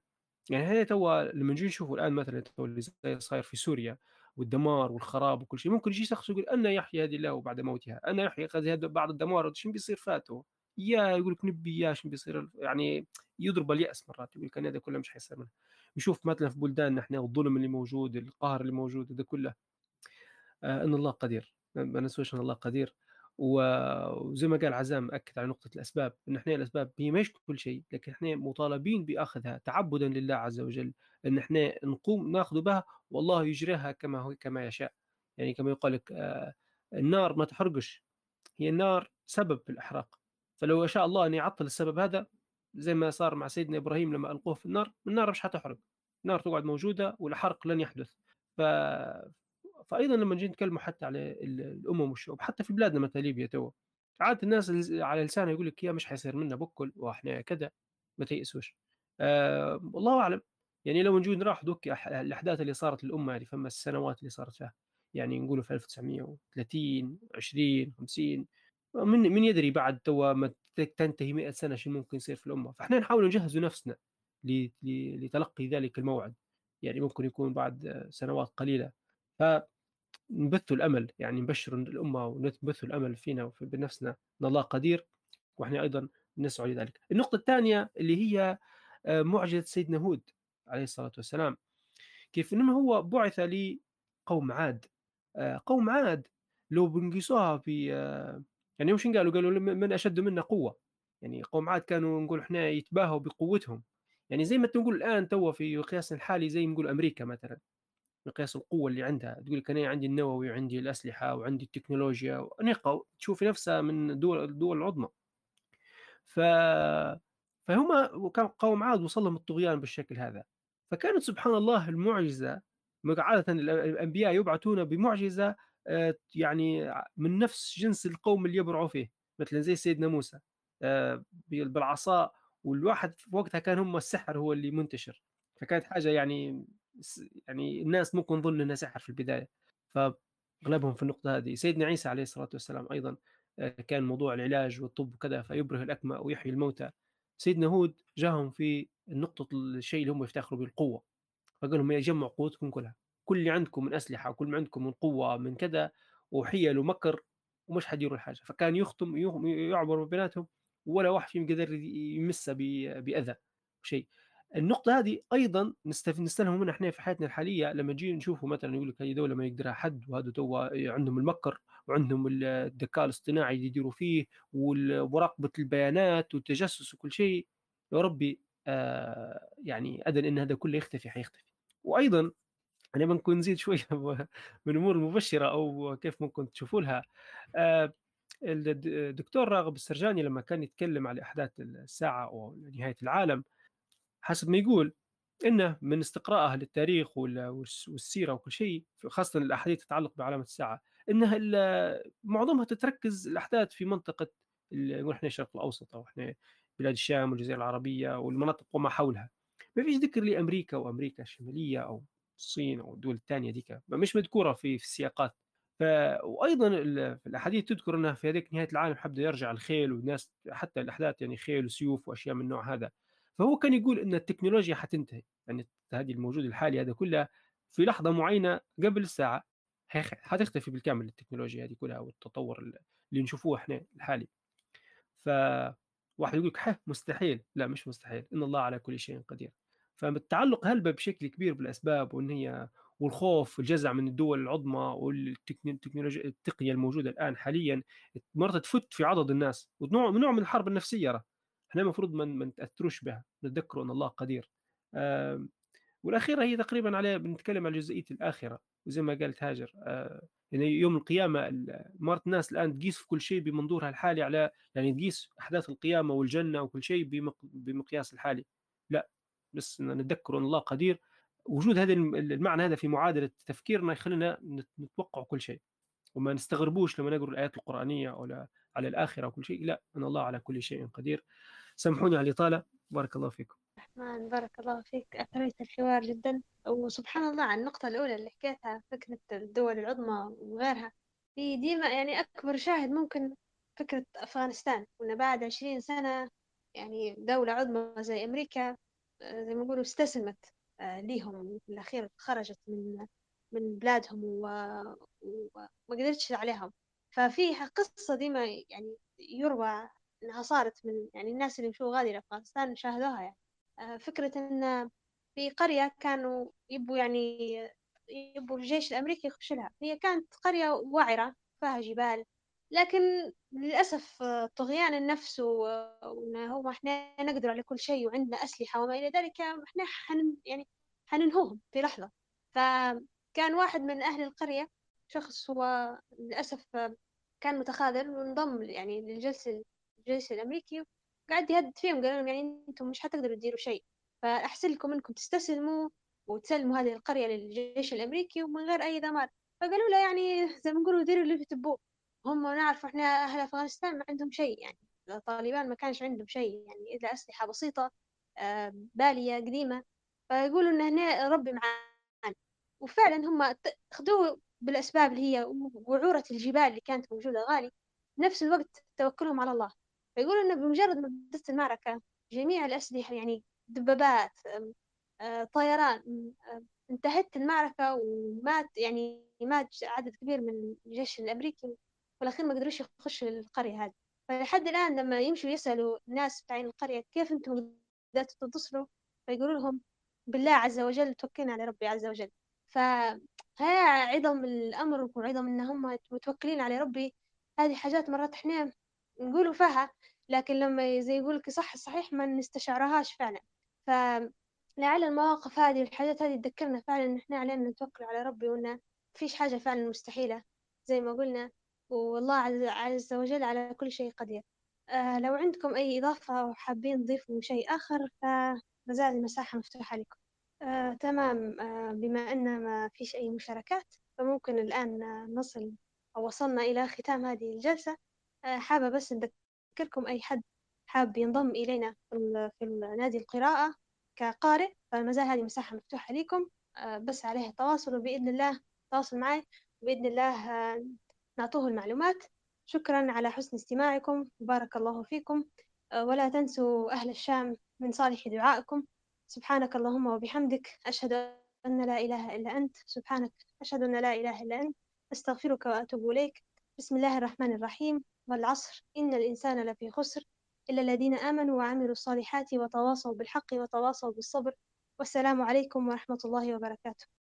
يعني هي توا لما نجي نشوفوا الآن مثلا توا اللي صاير في سوريا والدمار والخراب وكل شيء ممكن يجي شخص يقول أنا يحيي هذه الله بعد موتها أنا يحيي هذه بعد الدمار شنو بيصير فاته يا يقول لك نبي يا شنو بيصير يعني يضرب اليأس مرات يقول لك هذا كله مش حيصير منه. يشوف مثلا في بلداننا إحنا الظلم اللي موجود القهر اللي موجود هذا كله. آه إن الله قدير. ما نسويش إن الله قدير. وزي ما قال عزام أكد على نقطة الأسباب إن إحنا الأسباب هي مش كل شيء لكن إحنا مطالبين بأخذها تعبدا لله عز وجل إن إحنا نقوم نأخذ بها والله يجريها كما هو كما يشاء. يعني كما يقول لك آه النار ما تحرقش. هي النار سبب في الإحراق. فلو شاء الله أن يعطل السبب هذا زي ما صار مع سيدنا إبراهيم لما ألقوه في النار النار مش حتحرق النار تقعد موجودة والحرق لن يحدث. ف... فايضا لما نجي نتكلم حتى على الأمم والشعوب حتى في بلادنا مثلا ليبيا تو عادة الناس على لسانها يقول لك يا مش حيصير منا بكل وإحنا كذا ما تيأسوش. آه والله أعلم. يعني لو نجي نراح دوك الأحداث اللي صارت للأمة يعني فما السنوات اللي صارت فيها. يعني نقولوا في 1930 20 50 من من يدري بعد تو ما تنتهي 100 سنة شو ممكن يصير في الأمة. فإحنا نحاول نجهز نفسنا لتلقي ذلك الموعد. يعني ممكن يكون بعد سنوات قليلة. فنبث الأمل يعني نبشر الأمة ونبث الأمل فينا وفي بنفسنا إن الله قدير وإحنا أيضا نسعى لذلك. النقطة الثانية اللي هي معجزة سيدنا هود عليه الصلاة والسلام. كيف؟ إنه هو بعث لقوم عاد. قوم عاد لو بنقيسوها في يعني وش قالوا؟ قالوا من أشد منا قوة. يعني قوم عاد كانوا نقول إحنا يتباهوا بقوتهم. يعني زي ما تقول الآن تو في قياسنا الحالي زي نقول أمريكا مثلا. مقياس القوة اللي عندها. تقول لك أنا عندي النووي وعندي الأسلحة وعندي التكنولوجيا نقا تشوفي نفسها من دول الدول العظمى. ف فهم قوم عاد وصل لهم الطغيان بالشكل هذا. فكانت سبحان الله المعجزة عاده الأنبياء يبعثون بمعجزة يعني من نفس جنس القوم اللي يبرعوا فيه مثلا زي سيدنا موسى بالعصا والواحد في وقتها كان هم السحر هو اللي منتشر. فكانت حاجة يعني يعني الناس ممكن تظن إنها سحر في البداية. فأغلبهم في النقطة هذه. سيدنا عيسى عليه الصلاة والسلام أيضا كان موضوع العلاج والطب وكذا فيبره الاكمى ويحيي الموتى. سيدنا هود جاهم في نقطة الشيء اللي هم يفتخروا بالقوه فقال لهم يجمعوا قوتكم كلها. كل اللي عندكم من أسلحة وكل ما عندكم من قوة من كذا وحيل ومكر ومش حديروا الحاجة فكان يختم يعبر بيناتهم ولا واحد فيهم قدر يمسه بأذى شيء النقطة هذه أيضا نستلهم منها إحنا في حياتنا الحالية لما نجي نشوفوا مثلا يقول لك هذه دولة ما يقدرها حد وهذا تو عندهم المكر وعندهم الذكاء الاصطناعي اللي يديروا فيه ومراقبة البيانات والتجسس وكل شيء. يا ربي آه يعني أدن إن هذا كله يختفي حيختفي. وأيضا أنا بنكون نزيد شوية (laughs) من الأمور المبشرة أو كيف ممكن تشوفوا لها. آه الدكتور راغب السرجاني لما كان يتكلم على أحداث الساعة أو نهاية العالم حسب ما يقول إنه من استقرائه للتاريخ والسيرة وكل شيء خاصة الأحاديث تتعلق بعلامه الساعة إنها معظمها تتركز الأحداث في منطقة نقول إحنا الشرق الأوسط أو إحنا بلاد الشام والجزيرة العربية والمناطق وما حولها. ما فيش ذكر لأمريكا وأمريكا الشمالية أو الصين أو الدول الثانية ديك مش مذكورة في في السياقات. ف... وأيضا في الأحاديث تذكر إنها في هذيك نهاية العالم حبدا يرجع الخيل والناس حتى الأحداث يعني خيل وسيوف وأشياء من النوع هذا. فهو كان يقول إن التكنولوجيا حتنتهي يعني هذه الموجود الحالي هذا كلها في لحظة معينة قبل الساعة حتختفي بالكامل التكنولوجيا هذه كلها والتطور اللي نشوفوه إحنا الحالي. ف واحد يقول لك مستحيل. لا مش مستحيل. إن الله على كل شيء قدير. فالتعلق هلبة بشكل كبير بالأسباب وإن هي والخوف والجزع من الدول العظمى والتكنولوجيا التقنية الموجودة الآن حاليا مرت تفت في عضد الناس ونوع نوع من الحرب النفسية إحنا المفروض ما نتأثروش بها نتذكروا أن الله قدير. والأخيرة هي تقريبا على بنتكلم عن جزئية الآخرة وزي ما قالت هاجر آه يعني يوم القيامة مرت الناس الآن تقيس في كل شيء بمنظورها الحالي على يعني تقيس أحداث القيامة والجنة وكل شيء بمقياس الحالي. لا. نتذكر أن الله قدير. وجود هذا المعنى هذا في معادلة تفكيرنا يخلينا نتوقع كل شيء. وما نستغربوش لما نقرأ الآيات القرآنية ولا على الآخرة وكل شيء. لا أن الله على كل شيء قدير. سامحوني على الإطالة. بارك الله فيكم. الرحمن بارك الله فيك. أثريت الحوار جدا. وسبحان الله على النقطة الأولى اللي حكيتها فكرة الدول العظمى وغيرها. هي ديما يعني أكبر شاهد ممكن فكرة أفغانستان. وإن بعد عشرين سنة يعني دولة عظمى زي أمريكا زي ما يقولوا استسلمت ليهم. في الأخير خرجت من من بلادهم وما قدرتش عليهم. ففيها قصة ديما يعني يروى إنها صارت من يعني الناس اللي مشوا غادي لأفغانستان شاهدوها يعني. فكرة إن في قرية كانوا يبوا يعني يبوا الجيش الأمريكي يخش لها. هي كانت قرية وعرة فيها جبال لكن للأسف طغيان النفس وإن هو إحنا نقدر على كل شيء وعندنا أسلحة وما إلى ذلك إحنا حن يعني حننهوهم في لحظة. فكان واحد من أهل القرية شخص هو للأسف كان متخاذل وانضم يعني للجيش الجيش الأمريكي قاعد يهدد فيهم قال لهم يعني أنتم مش حتقدروا تديروا شيء. فأحسن لكم إنكم تستسلموا وتسلموا هذه القرية للجيش الأمريكي ومن غير أي ضمان فقالوا له يعني زي ما نقولوا ديروا اللي تبوه. هم نعرف إحنا أهل أفغانستان ما عندهم شيء يعني. الطالبان ما كانش عندهم شيء يعني إلا أسلحة بسيطة بالية قديمة. فيقولوا إن هنا ربي معانا. وفعلا هم خذوه بالأسباب اللي هي وعورة الجبال اللي كانت موجودة غالي. نفس الوقت توكلهم على الله. فيقولوا إنه بمجرد ما بدت المعركة جميع الأسلحة يعني دبابات طيران انتهت المعركة ومات يعني مات عدد كبير من الجيش الأمريكي. في الأخير ما قدروش يخشوا القرية هذه. فلحد الآن لما يمشوا يسألوا الناس بتاعين القرية كيف أنتم قدرتوا تنتصروا فيقولوا لهم بالله عز وجل توكلنا على ربي عز وجل. فهي عظم الأمر وعظم إن هم متوكلين على ربي. هذه حاجات مرات إحنا نقولوا فيها لكن لما زي يقولك صح صحيح ما نستشعرهاش فعلا. فلعل المواقف هذه والحاجات هذه تذكرنا فعلا إن إحنا علينا نتوكل على ربي وإن فيش حاجة فعلا مستحيلة. زي ما قلنا والله عز وجل على كل شيء قدير. آه لو عندكم أي إضافة أو حابين تضيفوا شيء آخر فمازال المساحة مفتوحة لكم. آه تمام. آه بما أن ما فيش أي مشاركات فممكن الآن نصل أو وصلنا إلى ختام هذه الجلسة. آه حابة بس أذكركم أي حد حاب ينضم إلينا في نادي القراءة كقارئ فما زال هذه مساحة مفتوحة لكم. بس عليها التواصل وبإذن الله تواصل معي. بإذن الله نعطوه المعلومات. شكرا على حسن استماعكم. بارك الله فيكم. ولا تنسوا أهل الشام من صالح دعائكم. سبحانك اللهم وبحمدك. أشهد أن لا إله إلا أنت. سبحانك. أشهد أن لا إله إلا أنت. أستغفرك وأتوب إليك. بسم الله الرحمن الرحيم. والعصر. إن الإنسان لفي خسر. إلا الذين آمنوا وعملوا الصالحات وتواصوا بالحق وتواصوا بالصبر. والسلام عليكم ورحمة الله وبركاته.